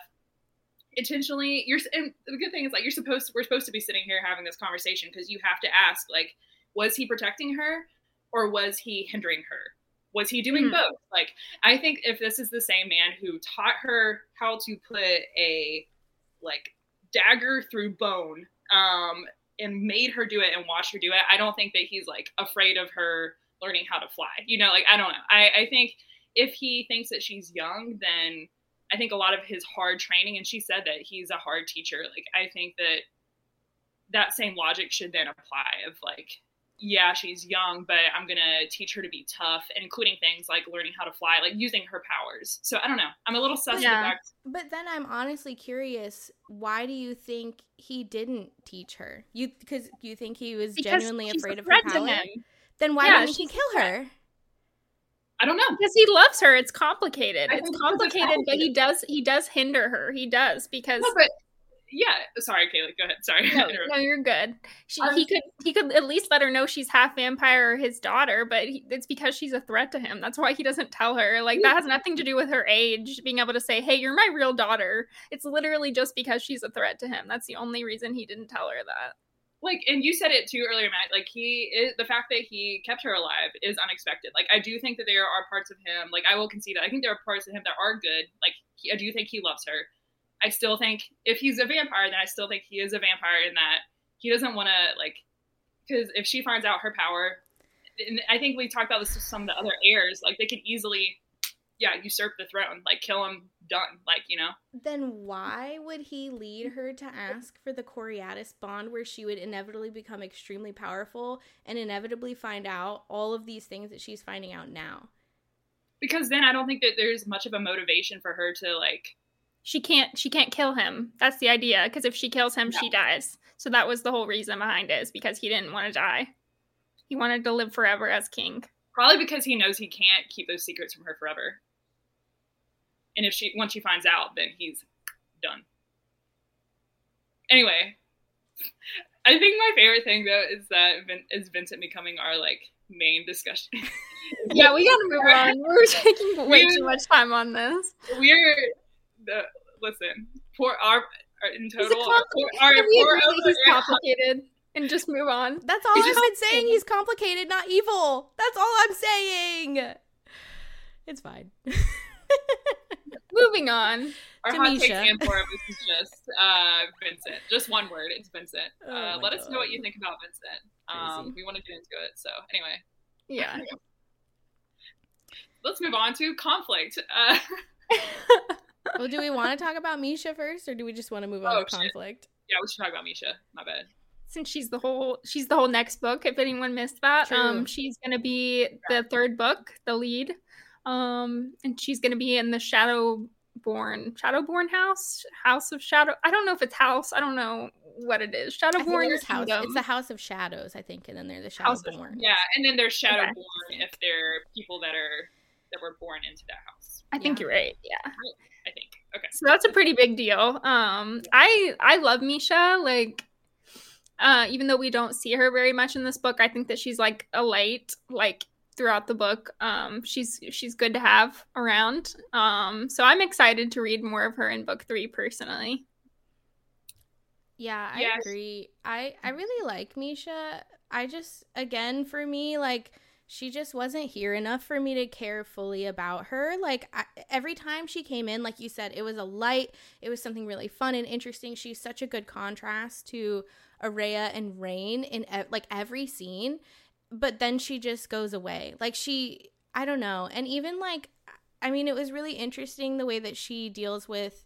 intentionally, you're. And the good thing is like you're supposed. we're supposed to be sitting here having this conversation because you have to ask like, was he protecting her, or was he hindering her? Was he doing Hmm. both? Like, I think if this is the same man who taught her how to put a like dagger through bone, um, and made her do it and watched her do it, I don't think that he's like afraid of her learning how to fly. You know, like I don't know. I, I think if he thinks that she's young, then I think a lot of his hard training, and she said that he's a hard teacher. Like I think that that same logic should then apply of like, yeah, she's young, but I'm gonna teach her to be tough, and including things like learning how to fly, like using her powers. So I don't know. I'm a little sus Yeah. of the fact. But then I'm honestly curious. Why do you think he didn't teach her? You because you think he was Because genuinely afraid of her power? him. Then why Yeah, didn't he kill her? I don't know. Because he loves her. It's complicated. It's it's complicated, but he does he does hinder her. He does because No, but yeah. Sorry, Kayla. Go ahead. Sorry. No, no you're good. She, um, he could he could at least let her know she's half vampire or his daughter, but he, it's because she's a threat to him. That's why he doesn't tell her. Like that has nothing to do with her age. Being able to say, "Hey, you're my real daughter." It's literally just because she's a threat to him. That's the only reason he didn't tell her that. Like, and you said it too earlier, Matt. Like, he is the fact that he kept her alive is unexpected. Like, I do think that there are parts of him. Like, I will concede that I think there are parts of him that are good. Like, he, I do think he loves her I still think if he's a vampire, then I still think he is a vampire in that he doesn't want to like because if she finds out her power, and I think we talked about this with some of the other heirs, like they could easily, yeah, usurp the throne, like kill him, done, like you know. Then why would he lead her to ask for the Coriatis bond, where she would inevitably become extremely powerful and inevitably find out all of these things that she's finding out now? Because then I don't think that there's much of a motivation for her to like she can't she can't kill him. That's the idea because if she kills him, no. she dies. So that was the whole reason behind it is because he didn't want to die. He wanted to live forever as king. Probably because he knows he can't keep those secrets from her forever. And if she once she finds out, then he's done. Anyway, I think my favorite thing though is that Vin- is Vincent becoming our like main discussion. yeah, we gotta move on. We're taking way too much time on this. We're the listen for our, in total. Our, our, our, he's complicated and just move on. That's all I've been saying. He's complicated, not evil. That's all I'm saying. It's fine. Moving on. Our Denisha. hot take is just uh, Vincent. Just one word. It's Vincent. Oh uh, let God. us know what you think about Vincent. Um, we want to get into it. So anyway. Yeah. Let's move on to conflict. Uh, well, do we want to talk about Mische first, or do we just want to move on oh, to conflict? Yeah, we should talk about Mische. My bad. Since she's the whole she's the whole next book. If anyone missed that, True. um, she's gonna be the third book, the lead, um, and she's gonna be in the Shadowborn Shadowborn house, House of Shadow. I don't know if it's house. I don't know what it is. Shadowborn is house. It's the House of Shadows, I think, and then there's the Shadowborn. Yeah, and then there's Shadowborn okay. if they're people that are that were born into that house. I think yeah. you're right. Yeah. I think. Okay. So that's a pretty big deal. Um, I I love Mische. Like, uh, even though we don't see her very much in this book, I think that she's like a light, like throughout the book. Um, she's she's good to have around. Um, so I'm excited to read more of her in book three personally. Yeah, I yes. agree. I I really like Mische. I just again for me like she just wasn't here enough for me to care fully about her. Like I, every time she came in, like you said, it was a light. It was something really fun and interesting. She's such a good contrast to Oraya and Raihn in like every scene. But then she just goes away. Like she, I don't know. And even like, I mean, it was really interesting the way that she deals with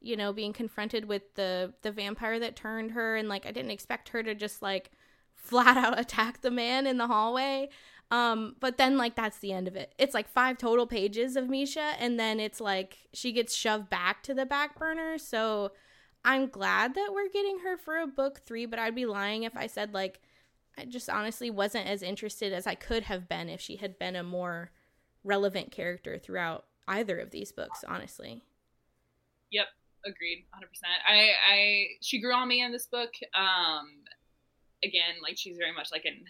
you know being confronted with the the vampire that turned her and like I didn't expect her to just like flat out attack the man in the hallway um, but then like that's the end of it. It's like five total pages of Mische, and then it's like she gets shoved back to the back burner. So I'm glad that we're getting her for a book three, but I'd be lying if I said like I just honestly wasn't as interested as I could have been if she had been a more relevant character throughout either of these books, honestly. Yep, agreed, 100%. I I she grew on me in this book. Um again, like she's very much like an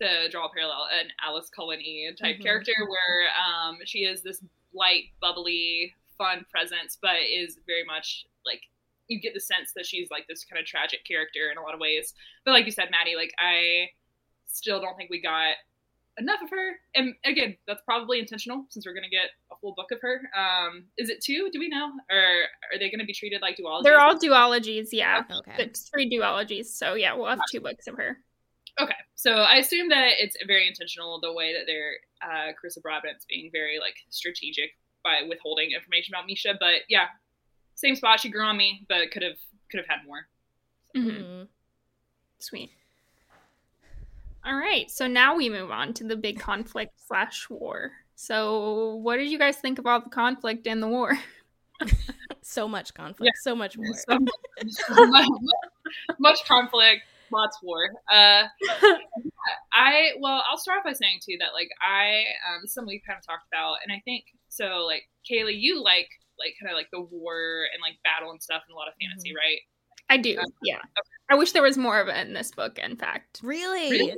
to draw a parallel, an Alice Cullen-y type mm-hmm. character where um, she is this light, bubbly, fun presence, but is very much like you get the sense that she's like this kind of tragic character in a lot of ways. But like you said, Maddie, like I still don't think we got enough of her. And again, that's probably intentional since we're gonna get a full book of her. Um, is it two? Do we know, or are they gonna be treated like duologies? They're all duologies. Yeah, okay. It's three duologies. So yeah, we'll have two books of her. Okay, so I assume that it's very intentional the way that they're uh, Carissa Broadbent's being very like strategic by withholding information about Mische. But yeah, same spot. She grew on me, but could have could have had more. Mm-hmm. mm-hmm. Sweet. All right, so now we move on to the big conflict slash war. So, what did you guys think about the conflict and the war? so much conflict, yeah. so much war. So much, much conflict, lots war. Uh, I well, I'll start off by saying too that like I um some we've kind of talked about, and I think so. Like Kaylee, you like like kind of like the war and like battle and stuff and a lot of fantasy, mm-hmm. right? I do. Uh, yeah. Okay. I wish there was more of it in this book. In fact, really, really?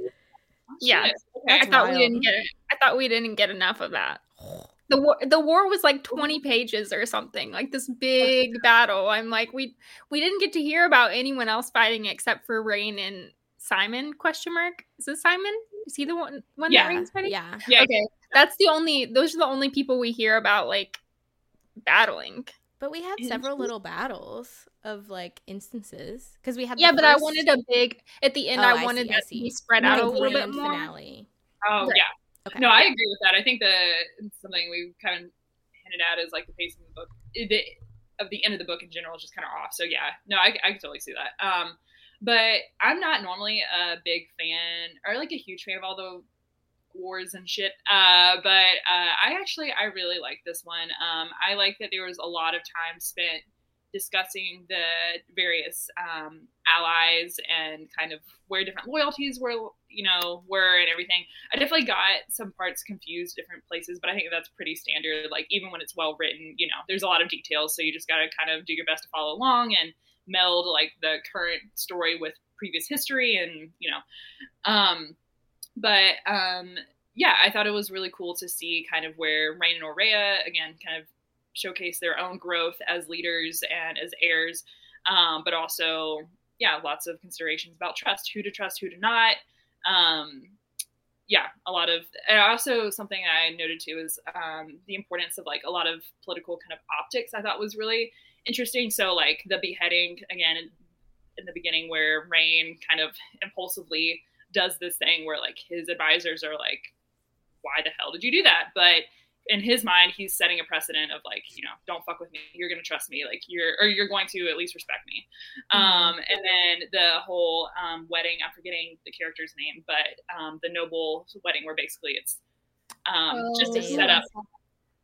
yeah. Okay. I thought wild. we didn't get. It. I thought we didn't get enough of that. The war, the war was like mm-hmm. 20 pages or something like this big battle. I'm like we we didn't get to hear about anyone else fighting except for Raihn and simon question mark? Is this simon? Is he the one one yeah. that Raihn's fighting? Yeah. Yeah. Okay. That's the only those are the only people we hear about like battling. But we had several little battles of like instances because we had yeah, but first... I wanted a big at the end. Oh, I wanted that to be spread out a little bit more. Finale. Oh right. yeah, okay. no, I agree with that. I think the something we kind of hinted at is like the pacing of the book, the, of the end of the book in general is just kind of off. So yeah, no, I, I can totally see that. Um, but I'm not normally a big fan or like a huge fan of all the wars and shit. Uh, but uh, I actually I really like this one. Um, I like that there was a lot of time spent discussing the various um, allies and kind of where different loyalties were, you know, were and everything. I definitely got some parts confused different places, but I think that's pretty standard. Like even when it's well written, you know, there's a lot of details, so you just got to kind of do your best to follow along and meld like the current story with previous history and you know um but um, yeah, I thought it was really cool to see kind of where Raihn and Oraya again kind of showcase their own growth as leaders and as heirs, um, but also yeah, lots of considerations about trust, who to trust, who to not. Um, yeah, a lot of, and also something I noted too is um, the importance of like a lot of political kind of optics. I thought was really interesting. So like the beheading again in, in the beginning, where Raihn kind of impulsively does this thing where like his advisors are like, why the hell did you do that? But in his mind, he's setting a precedent of like, you know, don't fuck with me. You're gonna trust me. Like you're, or you're going to at least respect me. Mm-hmm. Um, and then the whole um, wedding. I'm forgetting the character's name, but um, the noble wedding, where basically it's um, oh, just to set up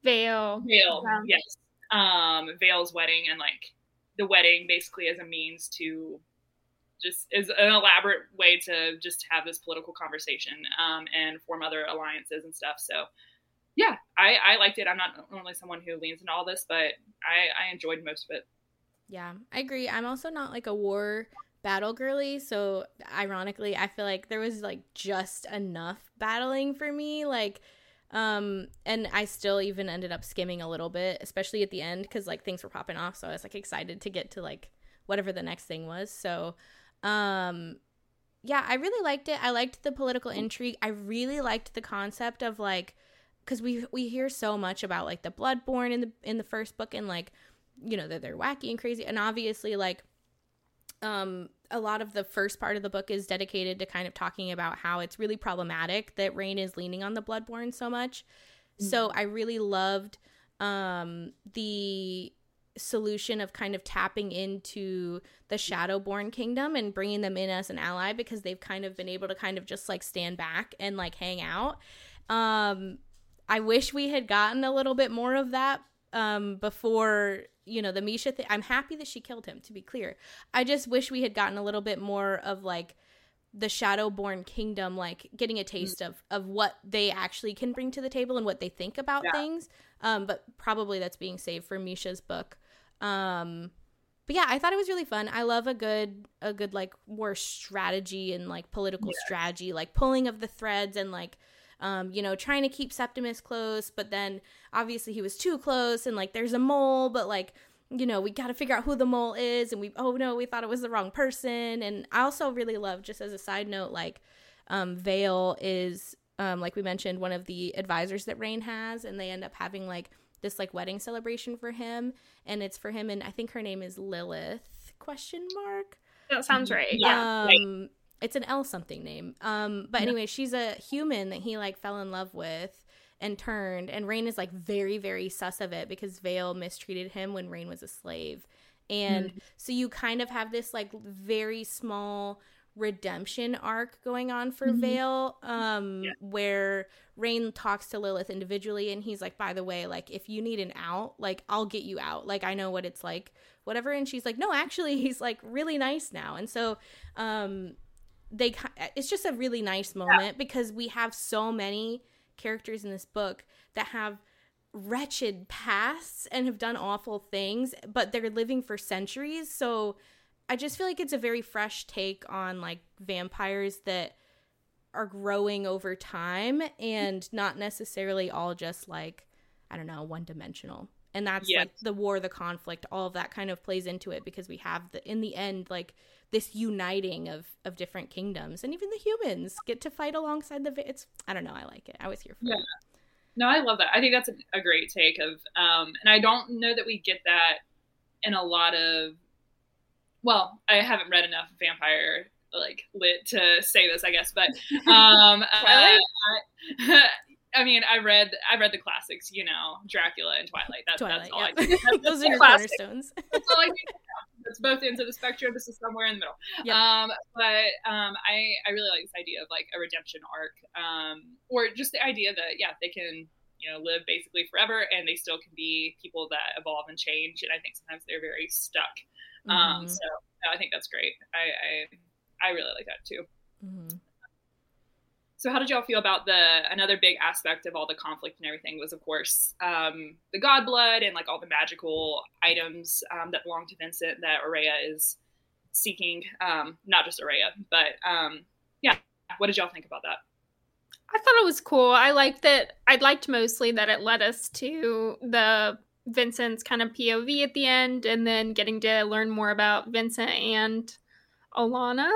Vale. Vale. Yeah. Yes. Um, Vale's wedding, and like the wedding basically as a means to just is an elaborate way to just have this political conversation um, and form other alliances and stuff. So, yeah, I, I liked it. I'm not normally someone who leans into all this, but I, I enjoyed most of it. Yeah, I agree. I'm also not like a war battle girly, so ironically, I feel like there was like just enough battling for me. Like, um, and I still even ended up skimming a little bit, especially at the end, because like things were popping off. So I was like excited to get to like whatever the next thing was. So um, yeah, I really liked it. I liked the political intrigue. I really liked the concept of like because we we hear so much about like the bloodborn in the in the first book and like you know that they're wacky and crazy and obviously like um a lot of the first part of the book is dedicated to kind of talking about how it's really problematic that Raihn is leaning on the bloodborn so much. Mm-hmm. So I really loved um the solution of kind of tapping into the Shadowborn kingdom and bringing them in as an ally because they've kind of been able to kind of just like stand back and like hang out. Um, I wish we had gotten a little bit more of that um, before you know the Mische thing. I'm happy that she killed him. To be clear, I just wish we had gotten a little bit more of like the Shadowborn kingdom, like getting a taste of of what they actually can bring to the table and what they think about yeah. things. Um, but probably that's being saved for Mische's book. Um, but yeah, I thought it was really fun. I love a good a good like war strategy and like political yeah. strategy, like pulling of the threads and like um, you know, trying to keep Septimus close, but then obviously he was too close and like there's a mole, but like you know, we got to figure out who the mole is and we oh no, we thought it was the wrong person. And I also really love just as a side note like um Vale is um like we mentioned one of the advisors that Raihn has and they end up having like this like wedding celebration for him and it's for him and I think her name is Lilith question mark. That sounds right. Yeah. Um, it's an L something name. Um but anyway, she's a human that he like fell in love with and turned and Raihn is like very very sus of it because Vale mistreated him when Raihn was a slave. And mm-hmm. so you kind of have this like very small redemption arc going on for mm-hmm. Vale, um, yeah. where Raihn talks to Lilith individually, and he's like, "By the way, like if you need an out, like I'll get you out. Like I know what it's like, whatever." And she's like, "No, actually, he's like really nice now." And so, um, they it's just a really nice moment yeah. because we have so many characters in this book that have wretched pasts and have done awful things, but they're living for centuries, so I just feel like it's a very fresh take on like vampires that are growing over time and not necessarily all just like I don't know, one dimensional. And that's Yes. like the war, the conflict, all of that kind of plays into it because we have the in the end like this uniting of of different kingdoms and even the humans get to fight alongside the va- it's I don't know, I like it. I was here for Yeah. it. No, I love that. I think that's a, a great take of, um, and I don't know that we get that in a lot of. Well, I haven't read enough vampire like lit to say this, I guess, but um, uh, I, I mean, I read I read the classics, you know, Dracula and Twilight. That, Twilight, that's all yeah. I do. That's, Those are cornerstones. that's all I do. It's both ends of the spectrum. This is somewhere in the middle. Yep. Um, but um, I I really like this idea of like a redemption arc, um, or just the idea that yeah they can you know live basically forever and they still can be people that evolve and change. And I think sometimes they're very stuck. Um, Mhm. so no, I think that's great. I, I I really like that too. Mhm. So how did y'all feel about the another big aspect of all the conflict and everything was of course um, the god blood and like all the magical items um, that belong to Vincent that Oraya is seeking. Um, not just Oraya, but um, yeah. What did y'all think about that? I thought it was cool. I liked that. I liked mostly that it led us to the Vincent's kind of POV at the end, and then getting to learn more about Vincent and Alana.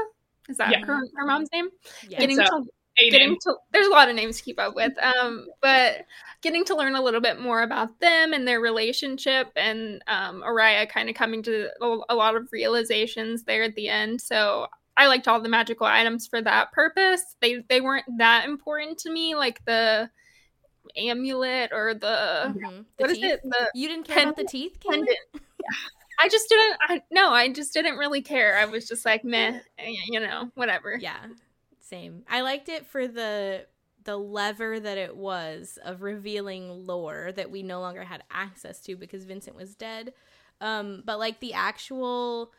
Is that Yeah. her, her mom's name? Yeah. Getting so. to A getting to there's a lot of names to keep up with um but getting to learn a little bit more about them and their relationship and um Oraya kind of coming to a, a lot of realizations there at the end. So I liked all the magical items for that purpose. They they weren't that important to me like the amulet or the Mhm. The what is teeth? it the You didn't care about the teeth, pendant. I just didn't I no I just didn't really care. I was just like meh you know whatever. Yeah, same. I liked it for the the lever that it was of revealing lore that we no longer had access to because Vincent was dead. Um, but like the actual,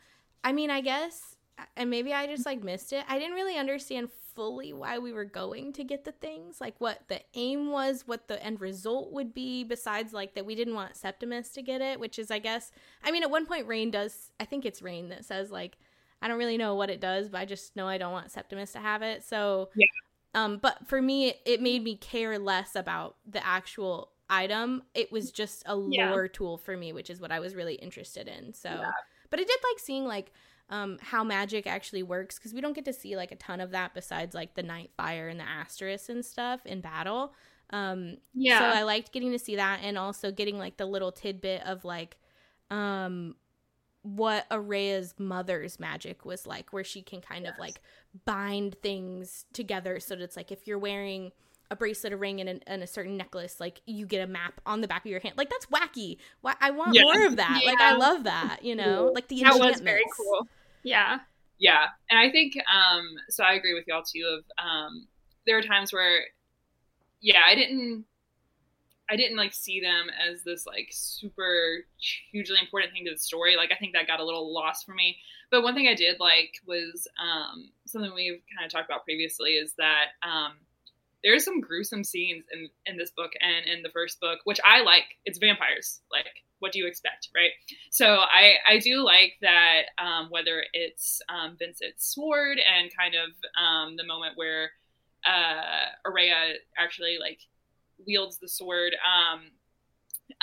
I mean, I guess, and maybe I just like missed it. I didn't really understand fully why we were going to get the things, like what the aim was, what the end result would be. Besides, like that we didn't want Septimus to get it, which is, I guess, I mean, at one point, Raihn does. I think it's Raihn that says like. I don't really know what it does, but I just know I don't want Septimus to have it. So, Yeah. Um, but for me, it, made me care less about the actual item. It was just a Yeah. lore tool for me, which is what I was really interested in. So, Yeah. but I did like seeing like um how magic actually works because we don't get to see like a ton of that besides like the night fire and the Asteris and stuff in battle. Um, yeah so I liked getting to see that and also getting like the little tidbit of like um what Oraya's mother's magic was like where she can kind of like bind things together so that it's like if you're wearing a bracelet, a ring, and a, and a certain necklace, like you get a map on the back of your hand. Like that's wacky. Why I want Yeah. more of that. Like I love that. You know, like the that was very cool yeah Yeah, and I think um, so. I agree with y'all too. Of um, there were times where, yeah, I didn't, I didn't like see them as this like super hugely important thing to the story. Like I think that got a little lost for me. But one thing I did like was um, something we've kind of talked about previously is that um, there's some gruesome scenes in in this book and in the first book, which I like. It's vampires. Like, what do you expect, right? So I I do like that um, whether it's um, Vincent's sword and kind of um, the moment where uh, Oraya actually like wields the sword, um,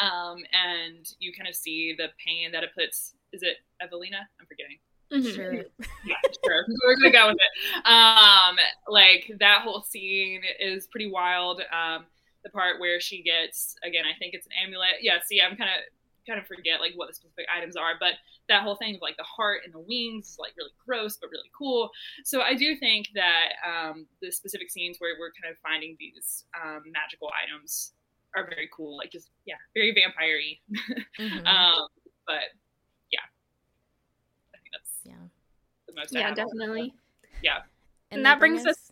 um, and you kind of see the pain that it puts. Is it Evelaena? I'm forgetting. Mhm. Sure. Yeah, sure. We're gonna go with it. Um, like that whole scene is pretty wild. Um, the part where she gets again, I think it's an amulet. Yeah. See, I'm kind of kind of forget like what the specific items are, but that whole thing of like the heart and the wings is like really gross but really cool. So I do think that um, the specific scenes where we're kind of finding these um, magical items are very cool. Like just yeah, very vampire-y. Mhm. Um, but yeah, I think that's yeah. the most. Yeah definitely Yeah. And that brings us-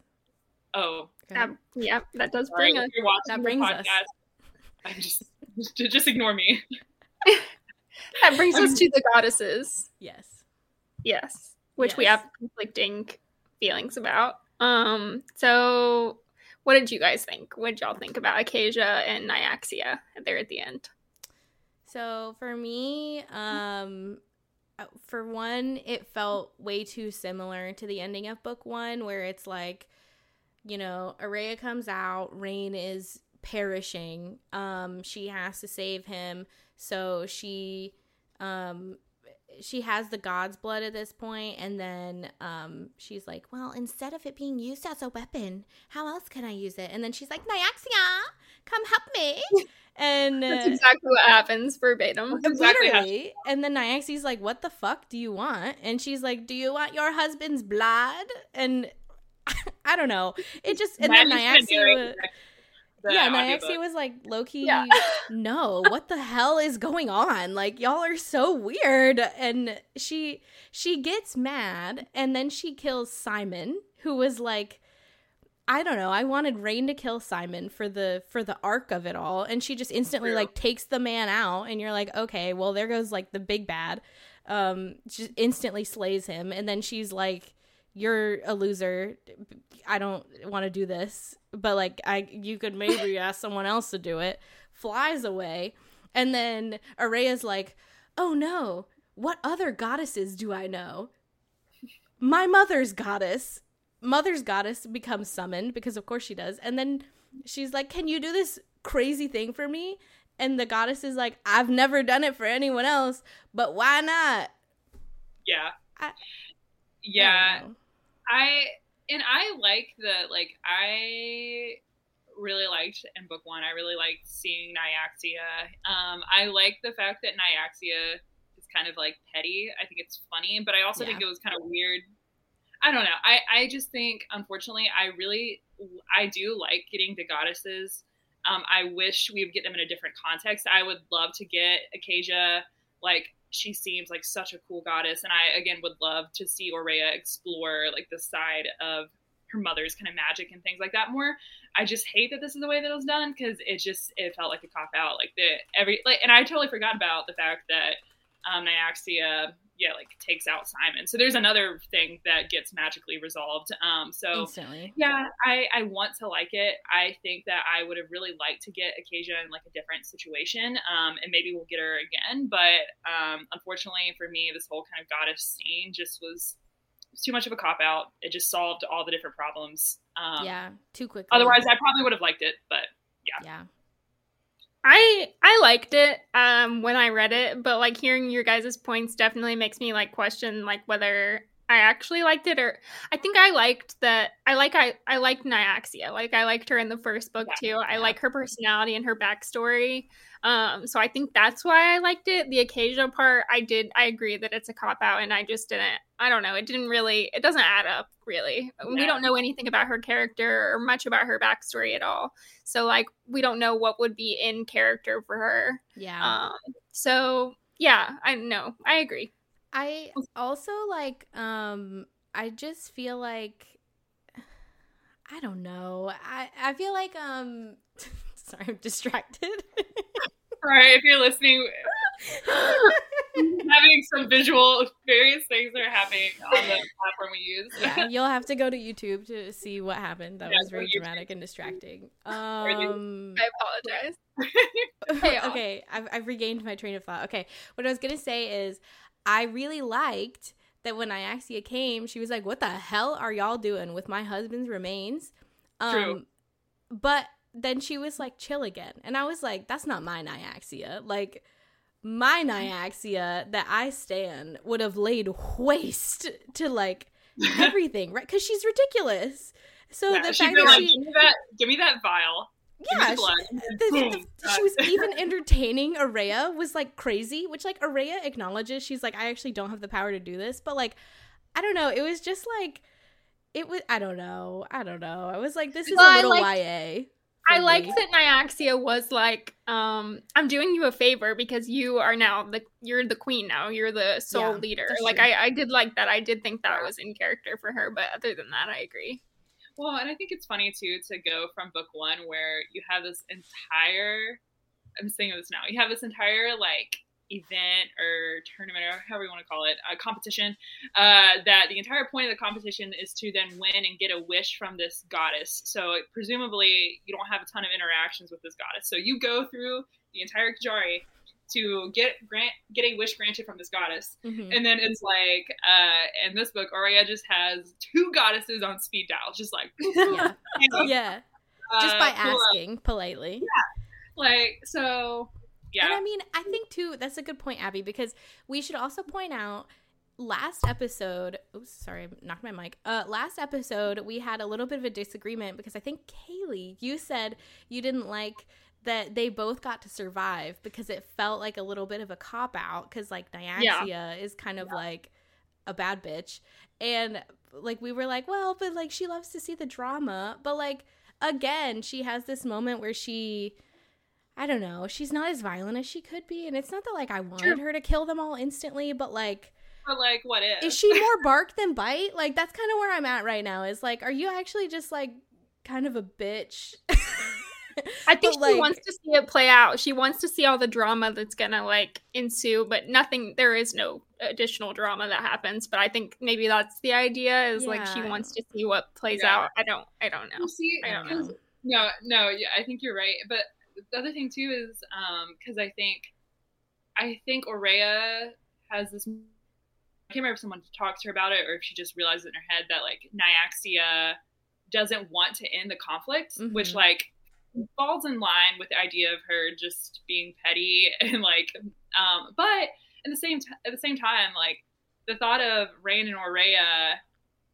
Oh, that, yeah that does sorry. bring us If you're watching that the brings us. I'm just just ignore me. That brings us to the goddesses yes. yes which we have conflicting feelings about um so what did you guys think what did y'all think about Acaeja and nyaxia there at the end So for me, um, for one, it felt way too similar to the ending of book one, where it's like, you know, Oraya comes out, Raihn is perishing. Um, she has to save him, so she um she has the god's blood at this point and then um she's like well instead of it being used as a weapon how else can i use it? And then she's like nyaxia come help me. And uh, that's exactly what happens verbatim. Exactly literally. and then nyaxia's like what the fuck do you want? And she's like do you want your husband's blood? And i don't know. It just and then nyaxia yeah, Nyaxia was like low key. Yeah. no, what the hell is going on? Like y'all are so weird. And she she gets mad, and then she kills Simon, who was like, I don't know. I wanted Raihn to kill Simon for the for the arc of it all, and she just instantly like takes the man out, and you're like, okay, well there goes like the big bad. Um, just instantly slays him, and then she's like you're a loser. I don't want to do this, but like I you could maybe ask someone else to do it. Flies away. And then Oraya's like, "Oh no. What other goddesses do I know? My mother's goddess. Mother's goddess becomes summoned because of course she does. And then she's like, "Can you do this crazy thing for me?" And the goddess is like, "I've never done it for anyone else, but why not?" Yeah. I, yeah. I and I like the like I really liked in book one. I really liked seeing Nyaxia. Um, I like the fact that Nyaxia is kind of like petty. I think it's funny, but I also yeah. think it was kind of weird. I don't know. I I just think unfortunately I really I do like getting the goddesses. Um, I wish we would get them in a different context. I would love to get Acaeja like she seems like such a cool goddess and i again would love to see Oraya explore like the side of her mother's kind of magic and things like that more. I just hate that this is the way that it was done because it just it felt like a cop out like the every like and i totally forgot about the fact that um nyaxia yeah like takes out simon. So there's another thing that gets magically resolved um so Instantly. yeah i i want to like it. I think that i would have really liked to get Acaeja in like a different situation um and maybe we'll get her again but um unfortunately for me this whole kind of goddess scene just was too much of a cop out. It just solved all the different problems um yeah too quick otherwise i probably would have liked it but yeah. Yeah I I liked it um when I read it, but like hearing your guys' points definitely makes me like question like whether I actually liked it or I think I liked that I like I I liked Nyaxia. Like I liked her in the first book yeah. too. I yeah. like her personality and her backstory. Um so I think that's why I liked it. The Acaeja part I did I agree that it's a cop out and I just didn't I don't know, it didn't really it doesn't add up really. Yeah. We don't know anything about her character or much about her backstory at all. So like we don't know what would be in character for her. Yeah. Um so yeah, I know. I agree. I also like um I just feel like I don't know. I I feel like um sorry, I'm distracted. Right, if you're listening having some visual various things are happening on the platform we use. yeah, you'll have to go to YouTube to see what happened. That yeah, was very dramatic and distracting. Um I apologize. okay, okay I've, I've regained my train of thought. Okay, what I was gonna say is I really liked that when Nyaxia came, she was like, "What the hell are y'all doing with my husband's remains?" Um, True. But then she was like, "Chill again," and I was like, "That's not my Nyaxia." Like my Nyaxia that I stand would have laid waste to like everything, right? Because she's ridiculous. So yeah, the fact that like, she give me that, give me that vial yeah, she, the, the, she was even entertaining Oraya was like crazy, which like Oraya acknowledges. She's like, I actually don't have the power to do this, but like, I don't know. It was just like, it was. I don't know. I don't know. I was like, this is well, a little liked, YA. I liked that Nyaxia was like, um, I'm doing you a favor because you are now the you're the queen now. You're the sole yeah, leader. Like I, I did like that. I did think that was in character for her, but other than that, I agree. Well, and I think it's funny too to go from book one where you have this entire I'm saying this now, you have this entire like event or tournament or however you want to call it, a competition. Uh, that the entire point of the competition is to then win and get a wish from this goddess. So presumably you don't have a ton of interactions with this goddess. So you go through the entire Kejari to get grant get a wish granted from this goddess. Mhm. And then it's like uh in this book, Oraya just has two goddesses on speed dial, just like yeah, uh, yeah. Just by asking politely. Yeah like so, yeah. And I mean, I think too, that's a good point, Abby, because we should also point out last episode. Oops, sorry, I knocked my mic. Uh, last episode, we had a little bit of a disagreement because I think Kaylee, you said you didn't like that they both got to survive because it felt like a little bit of a cop out because like Nyaxia is kind of like a bad bitch. And like we were like, well, but like she loves to see the drama. But like again, she has this moment where she I don't know, she's not as violent as she could be. And it's not that like I wanted True. her to kill them all instantly, but like but like, what if? is she more bark than bite? Like that's kind of where I'm at right now. Is like, are you actually just like kind of a bitch? I think But, she like- wants to see it play out. She wants to see all the drama that's gonna like ensue, but nothing. There is no additional drama that happens. But I think maybe that's the idea. Is like she wants to see what plays Yeah. out. I don't. I don't know. See, I don't 'cause- know. No, no, yeah, I think you're right. But the other thing too is um because I think I think Oraya has this. I can't remember if someone talked to her about it or if she just realized in her head that like Nyaxia doesn't want to end the conflict, which Mhm. like falls in line with the idea of her just being petty and like um but at the same t- at the same time like the thought of Raihn and Oraya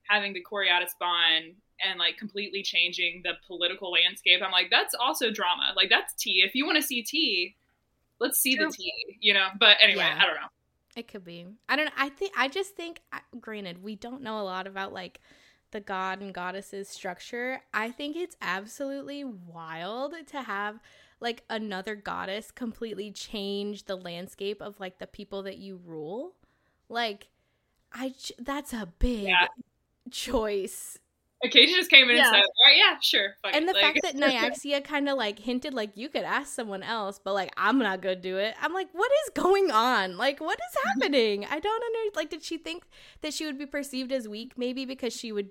having the Coriatis bond and like completely changing the political landscape. I'm like, that's also drama. Like that's tea. If you want to see tea, let's see the tea, you know. But anyway, Yeah. I don't know. It could be. I don't know. I think I just think granted, we don't know a lot about like the god and goddesses structure. I think it's absolutely wild to have like another goddess completely change the landscape of like the people that you rule. Like I that's a big Yeah. choice. Acaeja just came in Yeah. and said, "All right, yeah, sure." And the Like- fact that Nyaxia kind of like hinted like you could ask someone else, but like I'm not gonna do it. I'm like, what is going on? Like, what is happening? I don't under like. Did she think that she would be perceived as weak? Maybe because she would,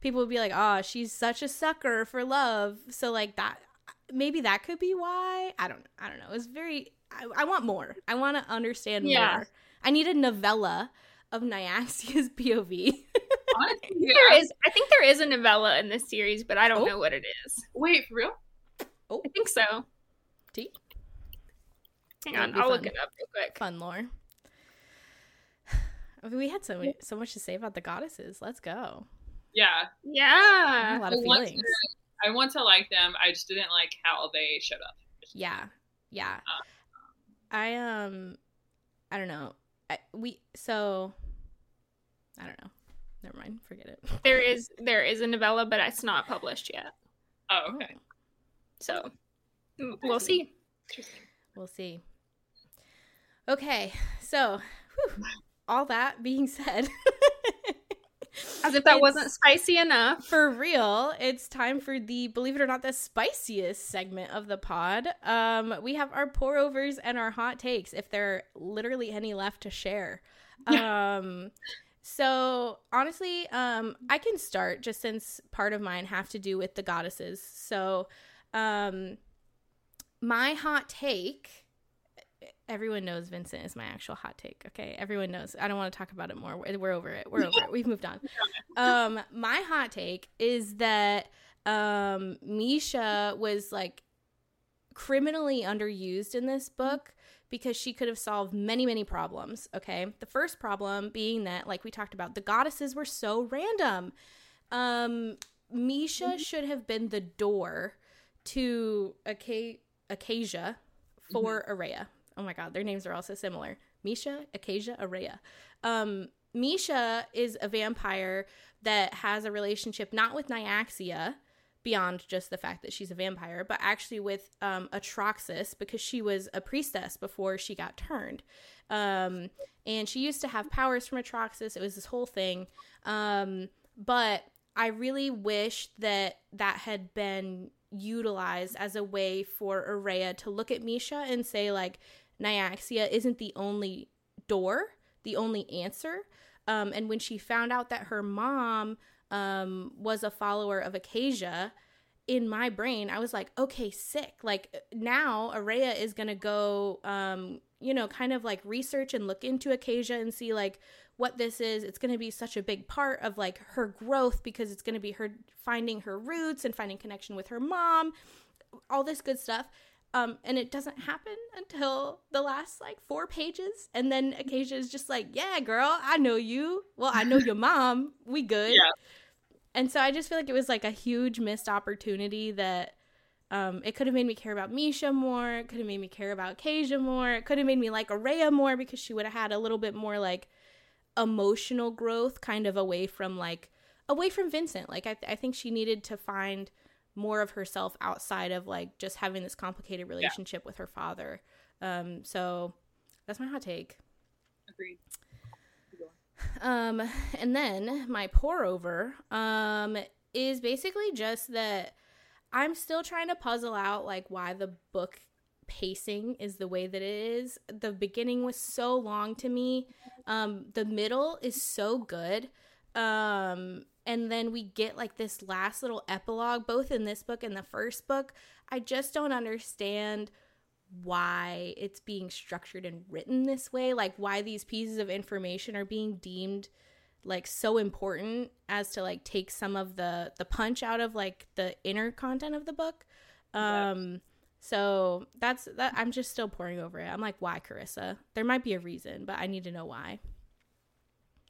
people would be like, oh, she's such a sucker for love. So like that, maybe that could be why. I don't. I don't know. It's very. I, I want more. I want to understand Yeah. more. I need a novella of Nyaxia's POV. Honestly, There I- I think there is a novella in this series, but I don't Oh. know what it is. Wait, for real? oh, I think so. T Hang That'd on, I'll look it up real quick. fun lore. I mean, we had so much, so much to say about the goddesses. Let's go. Yeah. Yeah. a lot I of want, feelings. to, I want to like them. I just didn't like how they showed up. Yeah, yeah. Uh. I um, I don't know. I, we so I don't know. Never mind. Forget it. There is there is a novella, but it's not published yet. Oh, okay. So mm, we'll see. Interesting. We'll see. Okay, so whew, all that being said, As if that It's- wasn't spicy enough. For real, it's time for the believe it or not the spiciest segment of the pod. Um, we have our pour overs and our hot takes, if there are literally any left to share. Um, so honestly, um, I can start just since part of mine have to do with the goddesses. So, um, my hot take. Everyone knows Vincent is my actual hot take. Okay, everyone knows. I don't want to talk about it more. We're, we're over it. We're over it. We've moved on. Um, my hot take is that um, Mische was like criminally underused in this book because she could have solved many, many problems. Okay, the first problem being that, like we talked about, the goddesses were so random. Um, Mische should have been the door to Aca- Acaeja for Oraya. Oh my god, their names are also similar. Mische, Acaeja, Oraya. Um, Mische is a vampire that has a relationship not with Nyaxia, beyond just the fact that she's a vampire, but actually with um, Atroxus because she was a priestess before she got turned. Um, and she used to have powers from Atroxus. It was this whole thing. Um, but I really wish that that had been utilized as a way for Oraya to look at Mische and say, like, Nyaxia isn't the only door, the only answer. Um, and when she found out that her mom um, was a follower of Acaeja, in my brain, I was like, okay, sick. Like now Oraya is gonna go um, you know, kind of like research and look into Acaeja and see like what this is. It's gonna be such a big part of like her growth because it's gonna be her finding her roots and finding connection with her mom, all this good stuff. Um, and it doesn't happen until the last like four pages, and then Acaeja is just like, "Yeah, girl, I know you. Well, I know your mom. We good." Yeah. And so I just feel like it was like a huge missed opportunity that um, it could have made me care about Mische more. It could have made me care about Acaeja more. It could have made me like Oraya more because she would have had a little bit more like emotional growth, kind of away from like away from Vincent. Like I, th- I think she needed to find more of herself outside of like just having this complicated relationship yeah. with her father. Um, so that's my hot take. Agreed. Um, and then my pour over um is basically just that I'm still trying to puzzle out like why the book pacing is the way that it is. The beginning was so long to me. Um, the middle is so good. Um, and then we get like this last little epilogue, both in this book and the first book. I just don't understand why it's being structured and written this way, like why these pieces of information are being deemed like so important as to like take some of the the punch out of like the inner content of the book. Um so that's that I'm just still pouring over it. I'm like, why, Carissa? There might be a reason, but I need to know why.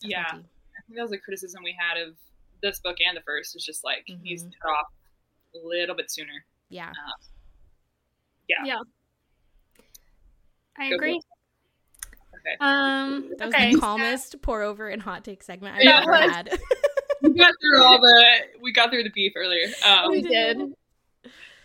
That's yeah. I think that was a criticism we had of this book and the first is just like mm-hmm. he's cut off a little bit sooner. Yeah. Uh, yeah. Yeah. I Go agree. Okay. Um, that was okay. the calmest pour over and hot take segment I've yeah, ever had. we got through all the we got through the beef earlier. Um, we did.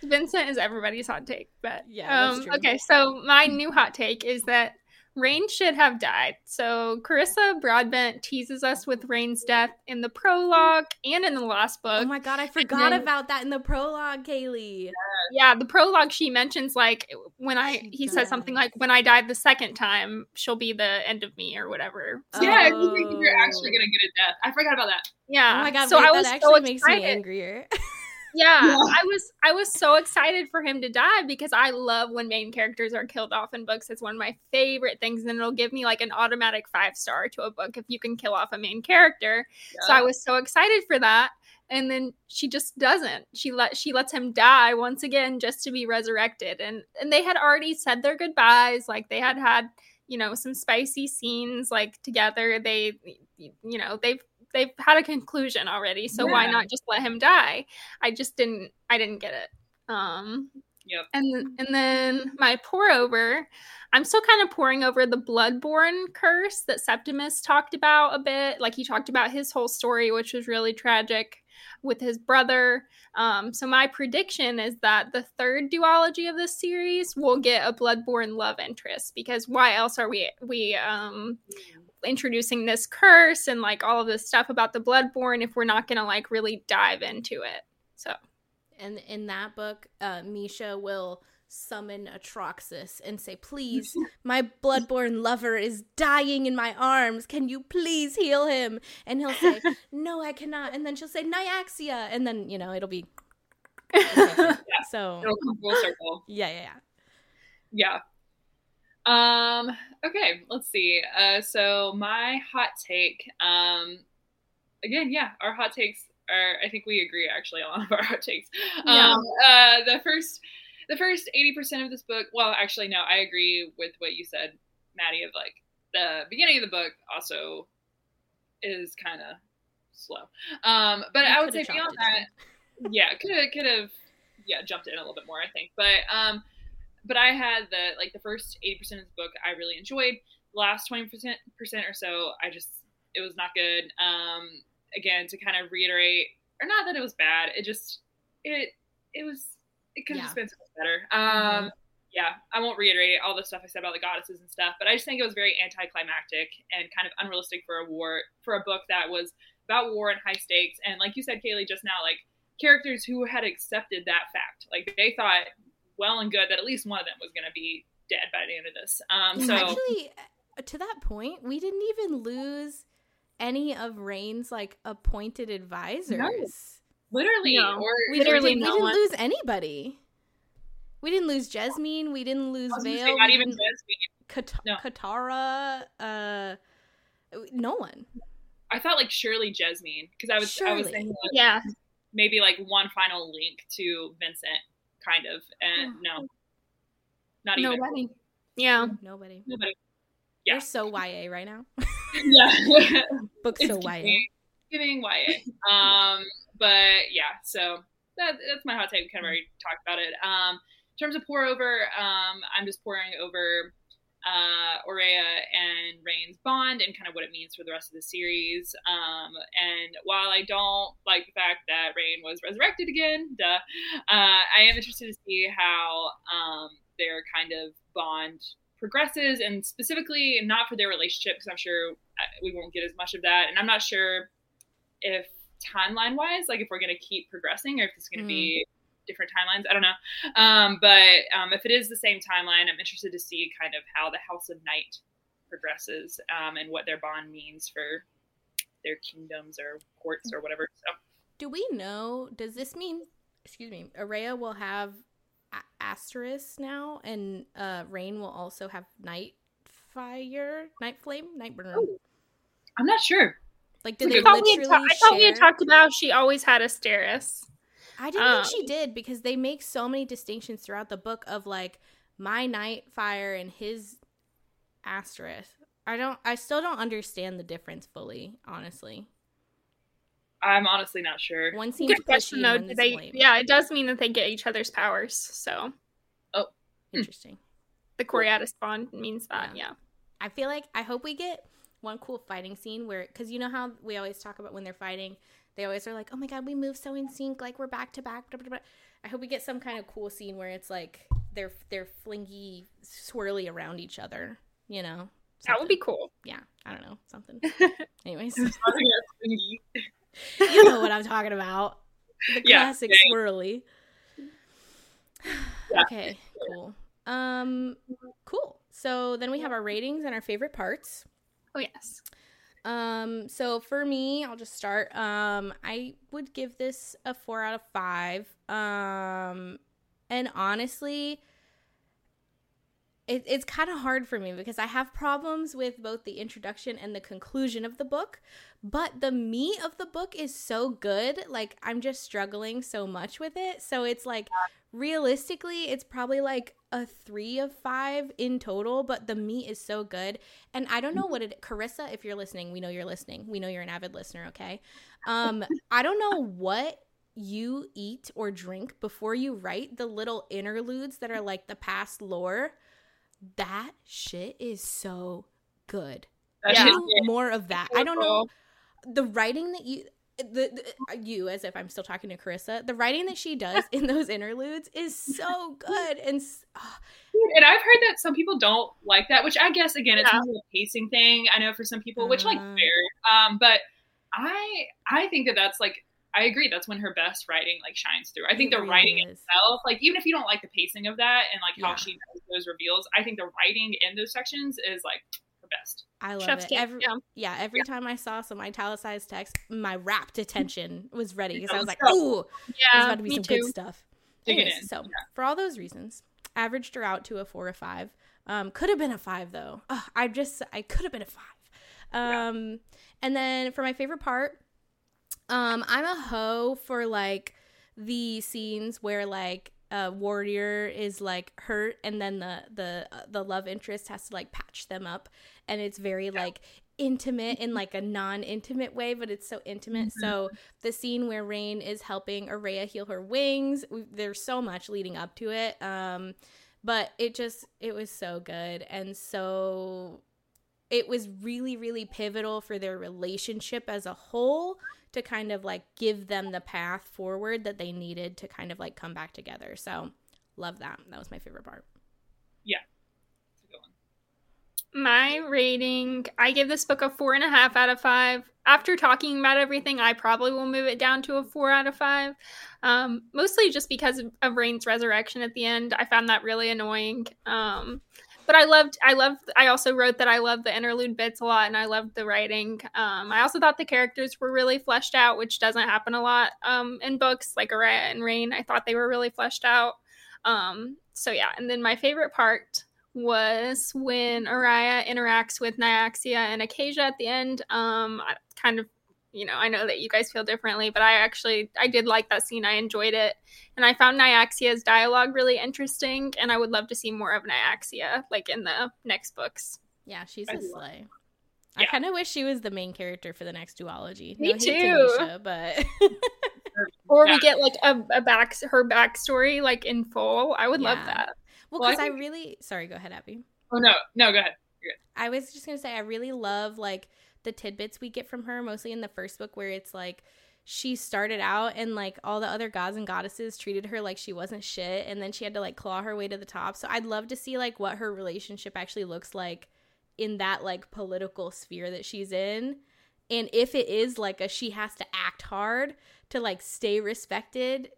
Vincent is everybody's hot take, but yeah. Um, okay, so my new hot take is that Raihn should have died. So Carissa Broadbent teases us with Raihn's death in the prologue and in the last book. Oh my god, I forgot then, about that in the prologue, Kaylee. Yeah, the prologue she mentions like when I she he says something like when I die the second time, she'll be the end of me or whatever. So, yeah, oh. I you're actually oh. gonna get a death. I forgot about that. Yeah. Oh my god, so wait, I was that actually so makes me angrier. yeah, yeah, I was I was so excited for him to die because I love when main characters are killed off in books. It's one of my favorite things, and it'll give me like an automatic five star to a book if you can kill off a main character. Yeah. So I was so excited for that, and then she just doesn't. She let she lets him die once again just to be resurrected, and and they had already said their goodbyes, like they had had you know some spicy scenes like together. They you know they've they've had a conclusion already so yeah. why not just let him die i just didn't i didn't get it um Yep. And and then my pour over, I'm still kind of pouring over the bloodborn curse that Septimus talked about a bit. Like he talked about his whole story, which was really tragic with his brother. Um, so my prediction is that the third duology of this series will get a bloodborn love interest because why else are we we um, introducing this curse and like all of this stuff about the bloodborn if we're not gonna like really dive into it so. And in that book uh, Mische will summon atroxus and say please my bloodborn lover is dying in my arms. Can you please heal him? And he'll say no i cannot. And then she'll say nyaxia. And then you know it'll be yeah. so it'll come full circle. Yeah yeah yeah. Yeah. Um, okay, let's see. Uh, so my hot take, um, again, yeah, our hot takes are, I think we agree actually on of our hot takes. Yeah. Um, uh, the first, the first 80% of this book, well, actually, no, I agree with what you said, Maddie, of like the beginning of the book also is kind of slow. Um, but you I would say beyond that, yeah, could have, could have, yeah, jumped in a little bit more, I think. But, um, but I had the like the first 80% of the book I really enjoyed. The last 20% or so, I just it was not good. Um, again, to kind of reiterate, or not that it was bad, it just it it was it could have yeah. just been so much better. Um, mm-hmm. Yeah, I won't reiterate all the stuff I said about the goddesses and stuff, but I just think it was very anticlimactic and kind of unrealistic for a war for a book that was about war and high stakes. And like you said, Kaylee, just now, like characters who had accepted that fact, like they thought well and good that at least one of them was going to be dead by the end of this. Um, so actually, uh, to that point, we didn't even lose any of Raihn's like appointed advisors. No. literally, No. or We Literally didn't, we didn't one. lose anybody. We didn't lose Jesmine. We didn't lose I Vale. say, not even Jesmine. Kat- No. Katara. Uh, no one. I thought like surely Jesmine because I was I was thinking like, Yeah. maybe like one final link to Vincent, kind of, and no, not even Nobody. Yeah. Nobody. nobody. Yeah. You're so YA right now. Yeah, Book it's so YA. giving, giving YA. Um, but yeah, so that, that's my hot take. We kind of already talked about it. Um, in terms of pour over, um, I'm just pouring over uh, Oraya and Raihn's bond and kind of what it means for the rest of the series. Um, and while I don't like the fact that Rain was resurrected again, duh, uh, I am interested to see how um, their kind of bond progresses and specifically not for their relationship because I'm sure uh, we won't get as much of that. And I'm not sure if timeline wise, like if we're going to keep progressing or if it's going to be different timelines. I don't know. Um, but um, if it is the same timeline, I'm interested to see kind of how the House of Night progresses um, and what their bond means for their kingdoms or courts or whatever. So Do we know? Does this mean? Excuse me. Oraya will have a- Asteris now, and uh, Raihn will also have Night Fire, Night Flame, Night Burner. Oh. I'm not sure. Like, did they I thought, we had literally? ta- I thought we had talked about she always had Asteris. I didn't Um, think she did because they make so many distinctions throughout the book of like my night fire and his Asteris. I don't I still don't understand the difference fully, honestly. I'm honestly not sure. One seems Good pushy question, and though. one they, yeah, it does mean that they get each other's powers. So oh, Interesting. the Coriatis bond means that. Yeah. Yeah. I feel like I hope we get one cool fighting scene where cuz you know how we always talk about when they're fighting, they always are like, "Oh my god, we move so in sync like we're back to back." blah, blah, blah." I hope we get some kind of cool scene where it's like they're they're flingy swirly around each other, you know. That would be cool. yeah, I don't know, something. Anyways, you know what I'm talking about. The Yeah, classic yeah. swirly. Yeah. Okay, cool. Um cool. So then we have our ratings and our favorite parts. Oh yes. Um so for me, I'll just start. Um I would give this a 4 out of 5. Um and honestly, it, it's kind of hard for me because I have problems with both the introduction and the conclusion of the book, but the meat of the book is so good. Like, I'm just struggling so much with it. So, it's like realistically, it's probably like a three of five in total, but the meat is so good. And I don't know what it, Carissa, if you're listening, we know you're listening. We know you're an avid listener, okay? Um, I don't know what you eat or drink before you write the little interludes that are like the past lore that shit is so good. That Yeah. More of that. I don't know the writing that you the, the you as if I'm still talking to Carissa. The writing that she does in those interludes is so good and ah, And I've heard that some people don't like that, which I guess again it's Yeah. more a pacing thing. I know for some people, which like Uh. fair. Um, but I I think that that's like I agree. That's when her best writing like shines through. I think it the really writing is. itself, like even if you don't like the pacing of that and like how Yeah. she does those reveals, I think the writing in those sections is like her best. I love Chef's it. kiss, Every, yeah. yeah, every time I saw some italicized text, my rapt attention was ready because I was like, Let's "Ooh, there's Yeah. about to be me some too. good stuff." Anyways, so Yeah. for all those reasons, averaged her out to a four or five. Um, could have been a five though. Ugh, I just I could have been a five. Um, and then for my favorite part, um, I'm a hoe for like the scenes where like a warrior is like hurt and then the the uh, the love interest has to like patch them up. And it's very like intimate in like a non-intimate way but it's so intimate. So the scene where Raihn is helping Oraya heal her wings we, there's so much leading up to it. Um but it just it was so good. And so it was really really pivotal for their relationship as a whole to kind of like give them the path forward that they needed to kind of like come back together so love that that was my favorite part That's a good one. My rating, I give this book a four and a half out of five. After talking about everything, I probably will move it down to a four out of five. Um, mostly just because of, of Raihn's resurrection at the end. I found that really annoying. Um, but I loved I loved I also wrote that I loved the interlude bits a lot and I loved the writing. Um, I also thought the characters were really fleshed out, which doesn't happen a lot um, in books like Oraya and Raihn. I thought they were really fleshed out. Um, so yeah, and then my favorite part was when Oraya interacts with Nyaxia and Acaeja at the end. Um, kind of you know, I know that you guys feel differently, but I actually I did like that scene. I enjoyed it. And I found Nyaxia's dialogue really interesting and I would love to see more of Nyaxia like in the next books. Yeah, she's a slay. Yeah. I kind of wish she was the main character for the next duology. Me no too, Mische, but or yeah. we get like a, a back her backstory like in full. I would yeah. love that. Well, because well, I, I really sorry. Go ahead, Abby. Oh no, no, go ahead. I was just gonna say I really love like the tidbits we get from her, mostly in the first book, where it's like she started out and like all the other gods and goddesses treated her like she wasn't shit, and then she had to like claw her way to the top. So I'd love to see like what her relationship actually looks like in that like political sphere that she's in. And if it is like a she has to act hard to like stay respected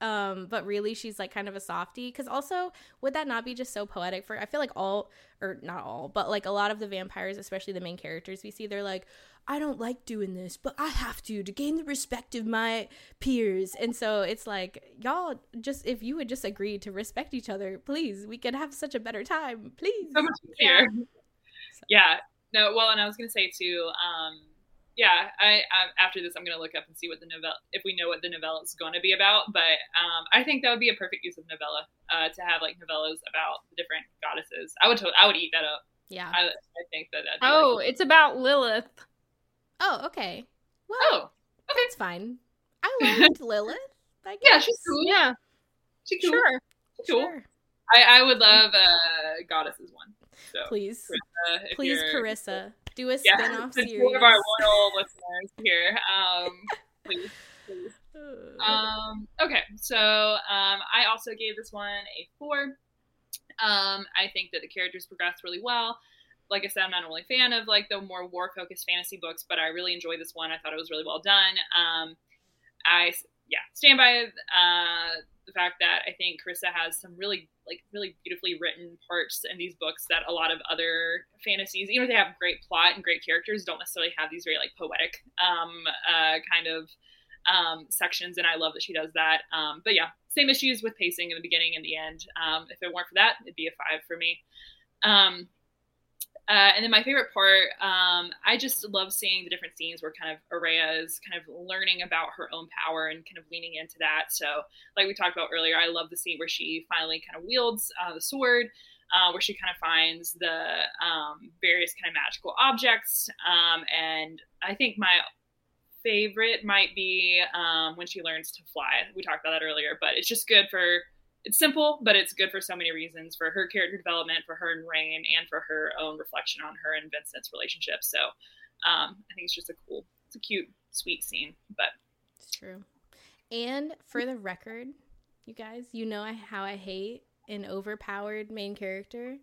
um but really she's like kind of a softie. Because also would that not be just so poetic for i feel like all or not all but like a lot of the vampires especially the main characters we see they're like i don't like doing this but i have to to gain the respect of my peers. And so it's like y'all just if you would just agree to respect each other please we could have such a better time. Please. So much easier. Yeah. yeah. No well and i was gonna say too um yeah, I, I, after this I'm gonna look up and see what the novella if we know what the novella is going to be about. But um, I think that would be a perfect use of novella uh, to have like novellas about the different goddesses. I would I would eat that up. Yeah, I, I think that. oh, like, it's about Lilith. Oh, okay. Well, oh, okay. that's fine. I liked Lilith. I guess. Yeah, she's cool. Yeah, she's cool. Sure. She's cool. Sure. I, I would love uh, goddesses one. So, please, Carissa, please, Carissa do a yeah, spin-off series. One of our loyal listeners here. Um, please, please. Um, okay, so um, I also gave this one a four. Um, I think that the characters progressed really well. Like I said, I'm not only a fan of like the more war-focused fantasy books, but I really enjoyed this one. I thought it was really well done. Um, I yeah, stand by uh, the fact that I think Carissa has some really like really beautifully written parts in these books that a lot of other fantasies, even if they have great plot and great characters, don't necessarily have these very like poetic um, uh, kind of um, sections. And I love that she does that. Um, but yeah, same issues with pacing in the beginning and the end. Um, if it weren't for that, it'd be a five for me. Uh, and then my favorite part, um, I just love seeing the different scenes where kind of Oraya is kind of learning about her own power and kind of leaning into that. So, like we talked about earlier, I love the scene where she finally kind of wields uh, the sword, uh, where she kind of finds the um, various kind of magical objects. Um, and I think my favorite might be um, when she learns to fly. We talked about that earlier, but it's just good for it's simple, but it's good for so many reasons for her character development, for her and Raihn, and for her own reflection on her and Vincent's relationship. So um, I think it's just a cool, it's a cute, sweet scene. But it's true. And for the record, you guys, you know how I hate an overpowered main character.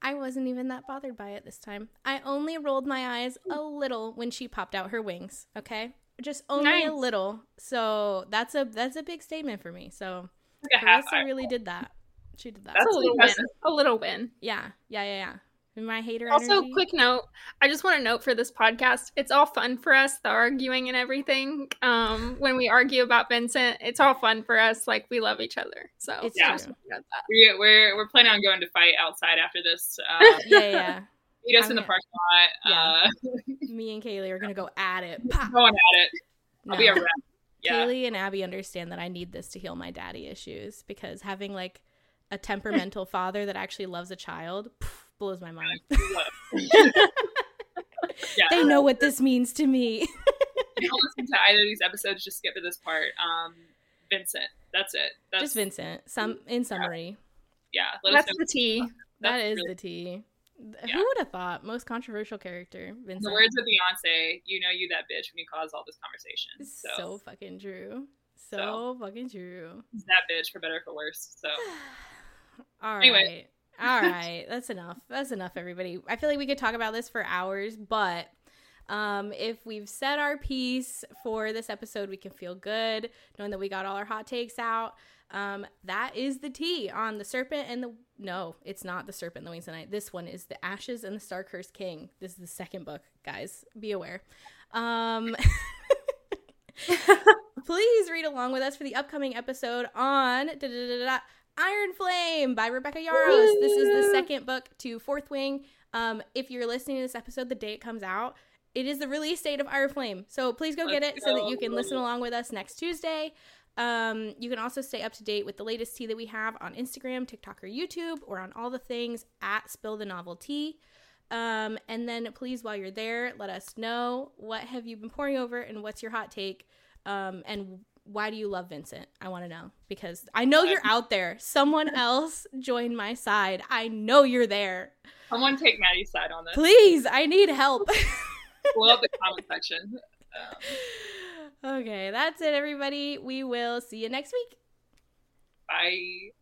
I wasn't even that bothered by it this time. I only rolled my eyes a little when she popped out her wings. Okay, just only nice. a little. So that's a that's a big statement for me. So like a half really did that. She did that. That's a little win. A little win. Yeah, yeah, yeah, yeah. My hater. Also, energy. quick note: I just want to note for this podcast, it's all fun for us, the arguing and everything. Um, when we argue about Vincent, it's all fun for us. Like we love each other. So it's yeah, we, we're we're planning on going to fight outside after this. Uh, yeah, yeah. Meet us I'm in the parking lot. Yeah. Uh, Me and Kaylee are gonna go at it. Going at it. I'll no. be around yeah. Kaylee and Abby understand that I need this to heal my daddy issues because having like a temperamental father that actually loves a child pff, blows my mind. yeah, they know what this means to me. don't listen to either of these episodes. Just skip to this part. Um, Vincent. That's it. That's, just Vincent. Some in summary. Yeah, yeah that's the tea. That is really- the tea. Yeah. Who would have thought? Most controversial character. Vincent. The words of Beyonce, you know you that bitch when you cause all this conversation. So, so fucking true. So, so, fucking true. That bitch for better for worse. So all right. Anyway. all right. That's enough. That's enough, everybody. I feel like we could talk about this for hours, but um, if we've said our piece for this episode, we can feel good knowing that we got all our hot takes out. Um, that is the tea on the serpent and the no, it's not the serpent and the wings of night. This one is the ashes and the star cursed king. This is the second book, guys. Be aware. Um, please read along with us for the upcoming episode on Iron Flame by Rebecca Yarros. This is the second book to Fourth Wing. Um, if you're listening to this episode, the date comes out. It is the release date of Iron Flame. So please go get it so that you can listen along with us next Tuesday. Um, you can also stay up to date with the latest tea that we have on Instagram, TikTok, or YouTube, or on all the things at Spill the Novel Tea. Um, and then please, while you're there, let us know what have you been pouring over and what's your hot take. Um, and why do you love Vincent? I want to know because I know you're out there. Someone else join my side. I know you're there. Someone take Maddie's side on this. Please, I need help. Blow up the comment section. Um, okay, that's it, everybody. We will see you next week. Bye.